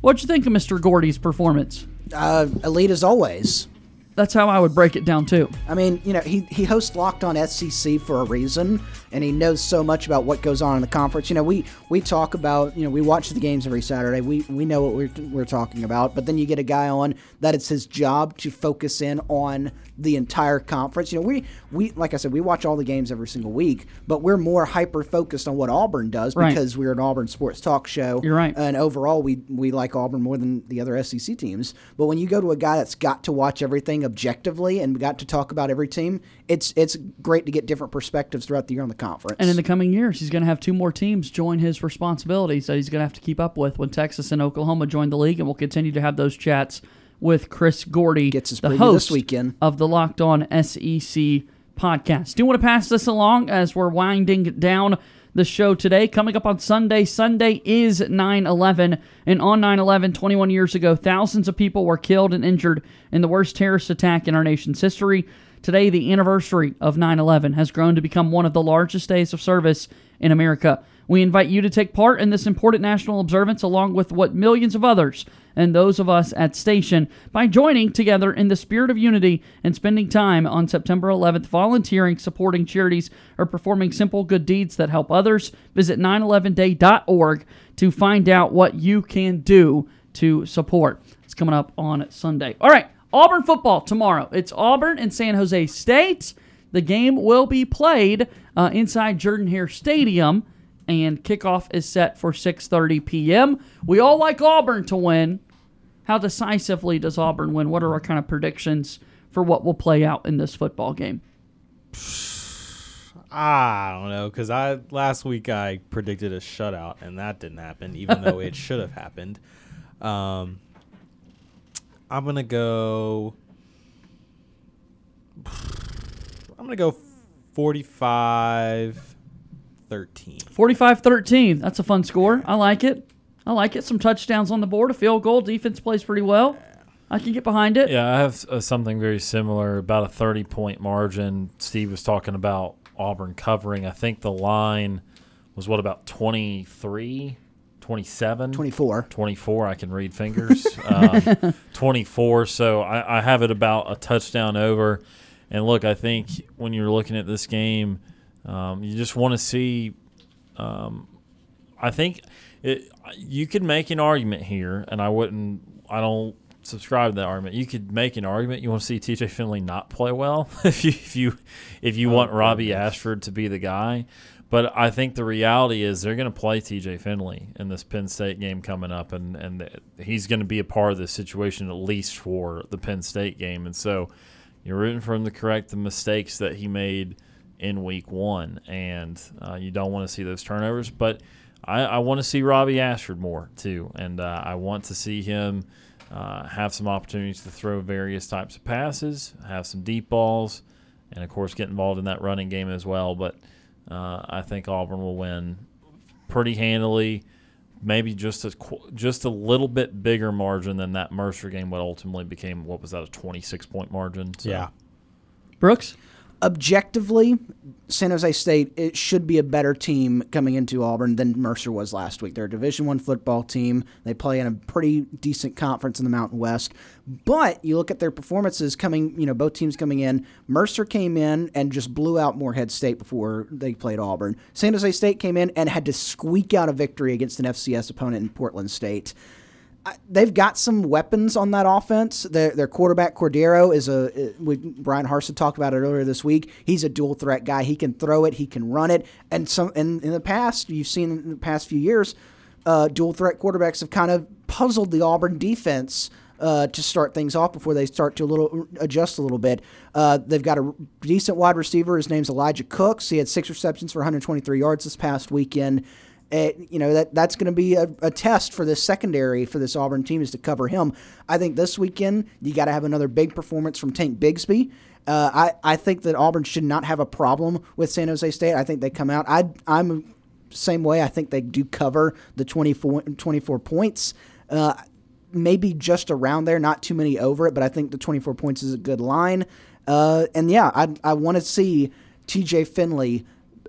what'd you think of Mr. Gordy's performance? Uh, elite as always. That's how I would break it down too. I mean, you know, he, he hosts Locked On SEC for a reason, and he knows so much about what goes on in the conference. You know, we we talk about, you know, we watch the games every Saturday. We we know what we're, we're talking about, but then you get a guy on that it's his job to focus in on the entire conference. You know, we we like I said, we watch all the games every single week, but we're more hyper focused on what Auburn does Right. because we're an Auburn sports talk show. You're right. And overall, we we like Auburn more than the other SEC teams. But when you go to a guy that's got to watch everything objectively and we got to talk about every team, it's it's great to get different perspectives throughout the year on the conference. And in the coming years, he's going to have two more teams join his responsibilities that he's going to have to keep up with when Texas and Oklahoma join the league. And we'll continue to have those chats with Chris Gordy, the host this weekend. of the Locked On SEC podcast. Do you want to pass this along as we're winding down the show today. Coming up on Sunday, Sunday is 9 11. And on 9 11, 21 years ago, thousands of people were killed and injured in the worst terrorist attack in our nation's history. Today, the anniversary of 9 11 has grown to become one of the largest days of service in America. We invite you to take part in this important national observance along with what millions of others and those of us at Station by joining together in the spirit of unity and spending time on September 11th volunteering, supporting charities, or performing simple good deeds that help others. Visit 911day.org to find out what you can do to support. It's coming up on Sunday. All right, Auburn football tomorrow. It's Auburn and San Jose State. The game will be played uh, inside Jordan Hare Stadium, and kickoff is set for 6:30 p.m. We all like Auburn to win. How decisively does Auburn win? What are our kind of predictions for what will play out in this football game? I don't know because I last week I predicted a shutout and that didn't happen, even though it should have happened. Um, I'm gonna go. I'm gonna go 45 13. 45-13. That's a fun score. I like it. I like it. Some touchdowns on the board, a field goal. Defense plays pretty well. I can get behind it. Yeah, I have uh, something very similar, about a 30 point margin. Steve was talking about Auburn covering. I think the line was what, about 23, 27? 24. 24. I can read fingers. um, 24. So I, I have it about a touchdown over. And look, I think when you're looking at this game, um, you just want to see. Um, I think it, you could make an argument here, and I wouldn't. I don't subscribe to that argument. You could make an argument. You want to see T.J. Finley not play well if you if you if you want Robbie Ashford to be the guy. But I think the reality is they're going to play T.J. Finley in this Penn State game coming up, and and he's going to be a part of the situation at least for the Penn State game. And so you're rooting for him to correct the mistakes that he made in Week One, and uh, you don't want to see those turnovers. But I, I want to see Robbie Ashford more too, and uh, I want to see him uh, have some opportunities to throw various types of passes, have some deep balls, and of course get involved in that running game as well. But uh, I think Auburn will win pretty handily, maybe just a just a little bit bigger margin than that Mercer game. What ultimately became what was that a twenty six point margin? So, Yeah. Brooks? Objectively, San Jose State it should be a better team coming into Auburn than Mercer was last week. They're a Division One football team. They play in a pretty decent conference in the Mountain West. But you look at their performances coming, you know, both teams coming in. Mercer came in and just blew out Morehead State before they played Auburn. San Jose State came in and had to squeak out a victory against an FCS opponent in Portland State they've got some weapons on that offense. Their, their quarterback Cordeiro is a we, Bryan Harsin talked about it earlier this week. He's a dual threat guy. He can throw it, he can run it, and some. And in the past, you've seen in the past few years, uh, dual threat quarterbacks have kind of puzzled the Auburn defense. uh, to start things off before they start to a little adjust a little bit. Uh, they've got a decent wide receiver. His name's Elijah Cooks. He had six receptions for 123 yards this past weekend. It, you know that that's going to be a, a, test for this secondary for this Auburn team is to cover him. I think this weekend you got to have another big performance from Tank Bigsby. Uh, I I think that Auburn should not have a problem with San Jose State. I think they come out. I I'm same way. I think they do cover the 24, 24 points. Uh, maybe just around there, not too many over it, but I think the 24 points is a good line. Uh, and yeah, I, I want to see TJ Finley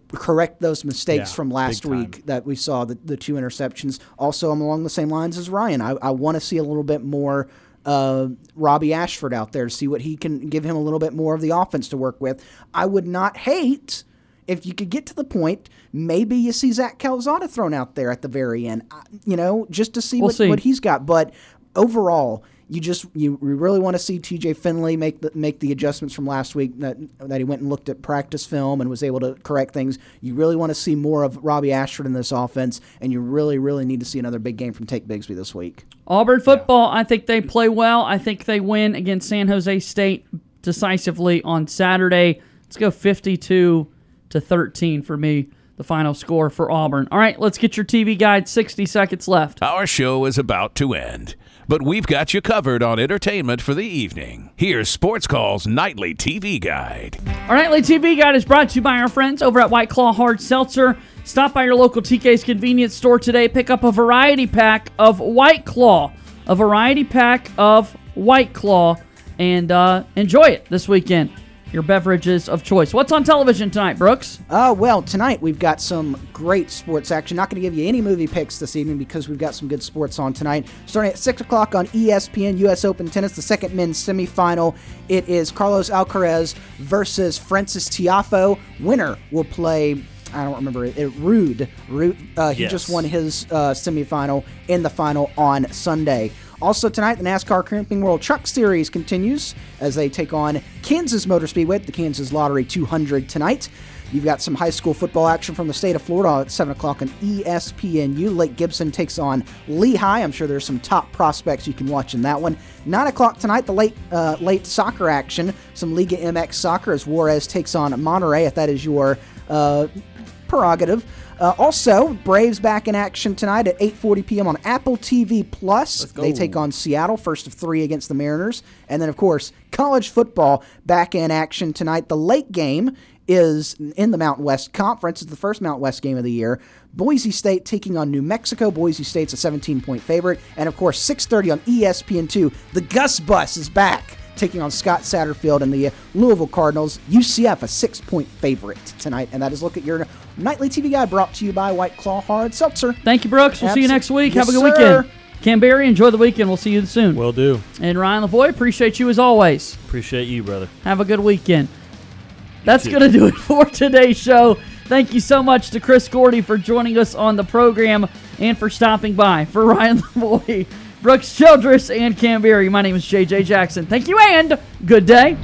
correct those mistakes Yeah, from last week that we saw, the, the two interceptions. Also, I'm along the same lines as Ryan. I, I want to see a little bit more uh, Robbie Ashford out there to see what he can give him a little bit more of the offense to work with. I would not hate if you could get to the point, maybe you see Zach Calzada thrown out there at the very end, you know, just to see We'll what, see. what he's got. But overall, you just you really want to see TJ Finley make the make the adjustments from last week that that he went and looked at practice film and was able to correct things. You really want to see more of Robbie Ashford in this offense, and you really really need to see another big game from Tank Bigsby this week. Auburn football, I think they play well. I think they win against San Jose State decisively on Saturday. Let's go 52 to 13 for me, the final score for Auburn. All right, let's get your TV guide. 60 seconds left. Our show is about to end, but we've got you covered on entertainment for the evening. Here's Sports Call's nightly TV guide. Our nightly TV guide is brought to you by our friends over at White Claw Hard Seltzer. Stop by your local TK's convenience store today. Pick up a variety pack of White Claw, a variety pack of White Claw, and uh, enjoy it this weekend. Your beverages of choice. What's on television tonight, Brooks? Uh, well, tonight we've got some great sports action. Not going to give you any movie picks this evening because we've got some good sports on tonight. Starting at 6 o'clock on ESPN U.S. Open Tennis, the second men's semifinal. It is Carlos Alcaraz versus Frances Tiafoe. Winner will play. I don't remember it. Ruud. Ruud. Uh, he Yes. just won his uh, semifinal in the final on Sunday. Also tonight, the NASCAR Camping World Truck Series continues as they take on Kansas Motor Speedway, the Kansas Lottery 200 tonight. You've got some high school football action from the state of Florida at 7 o'clock on ESPNU. Lake Gibson takes on Lehigh. I'm sure there's some top prospects you can watch in that one. 9 o'clock tonight, the late uh, late soccer action. Some Liga MX soccer as Juarez takes on Monterrey, if that is your uh, prerogative. Uh, also, Braves back in action tonight at 8:40 p.m. on Apple TV Plus. They take on Seattle, first of three against the Mariners, and then of course college football back in action tonight. The late game is in the Mountain West Conference. It's the first Mountain West game of the year. Boise State taking on New Mexico. Boise State's a 17-point favorite, and of course 6:30 on E ESPN2. The Gus Bus is back taking on Scott Satterfield and the Louisville Cardinals. UCF a six point favorite tonight. And that is look at your nightly TV guide brought to you by White Claw Hard Seltzer. Thank you, Brooks. We'll see you next week. Yes, Have a good sir. weekend. Cam Berry, enjoy the weekend. We'll see you soon. Will do. And Ryan Lavoie, appreciate you as always. Appreciate you, brother. Have a good weekend. That's going to do it for today's show. Thank you so much to Chris Gordy for joining us on the program and for stopping by. For Ryan Lavoie, Brooks Childress, and Cam Berry, my name is JJ Jackson. Thank you and good day.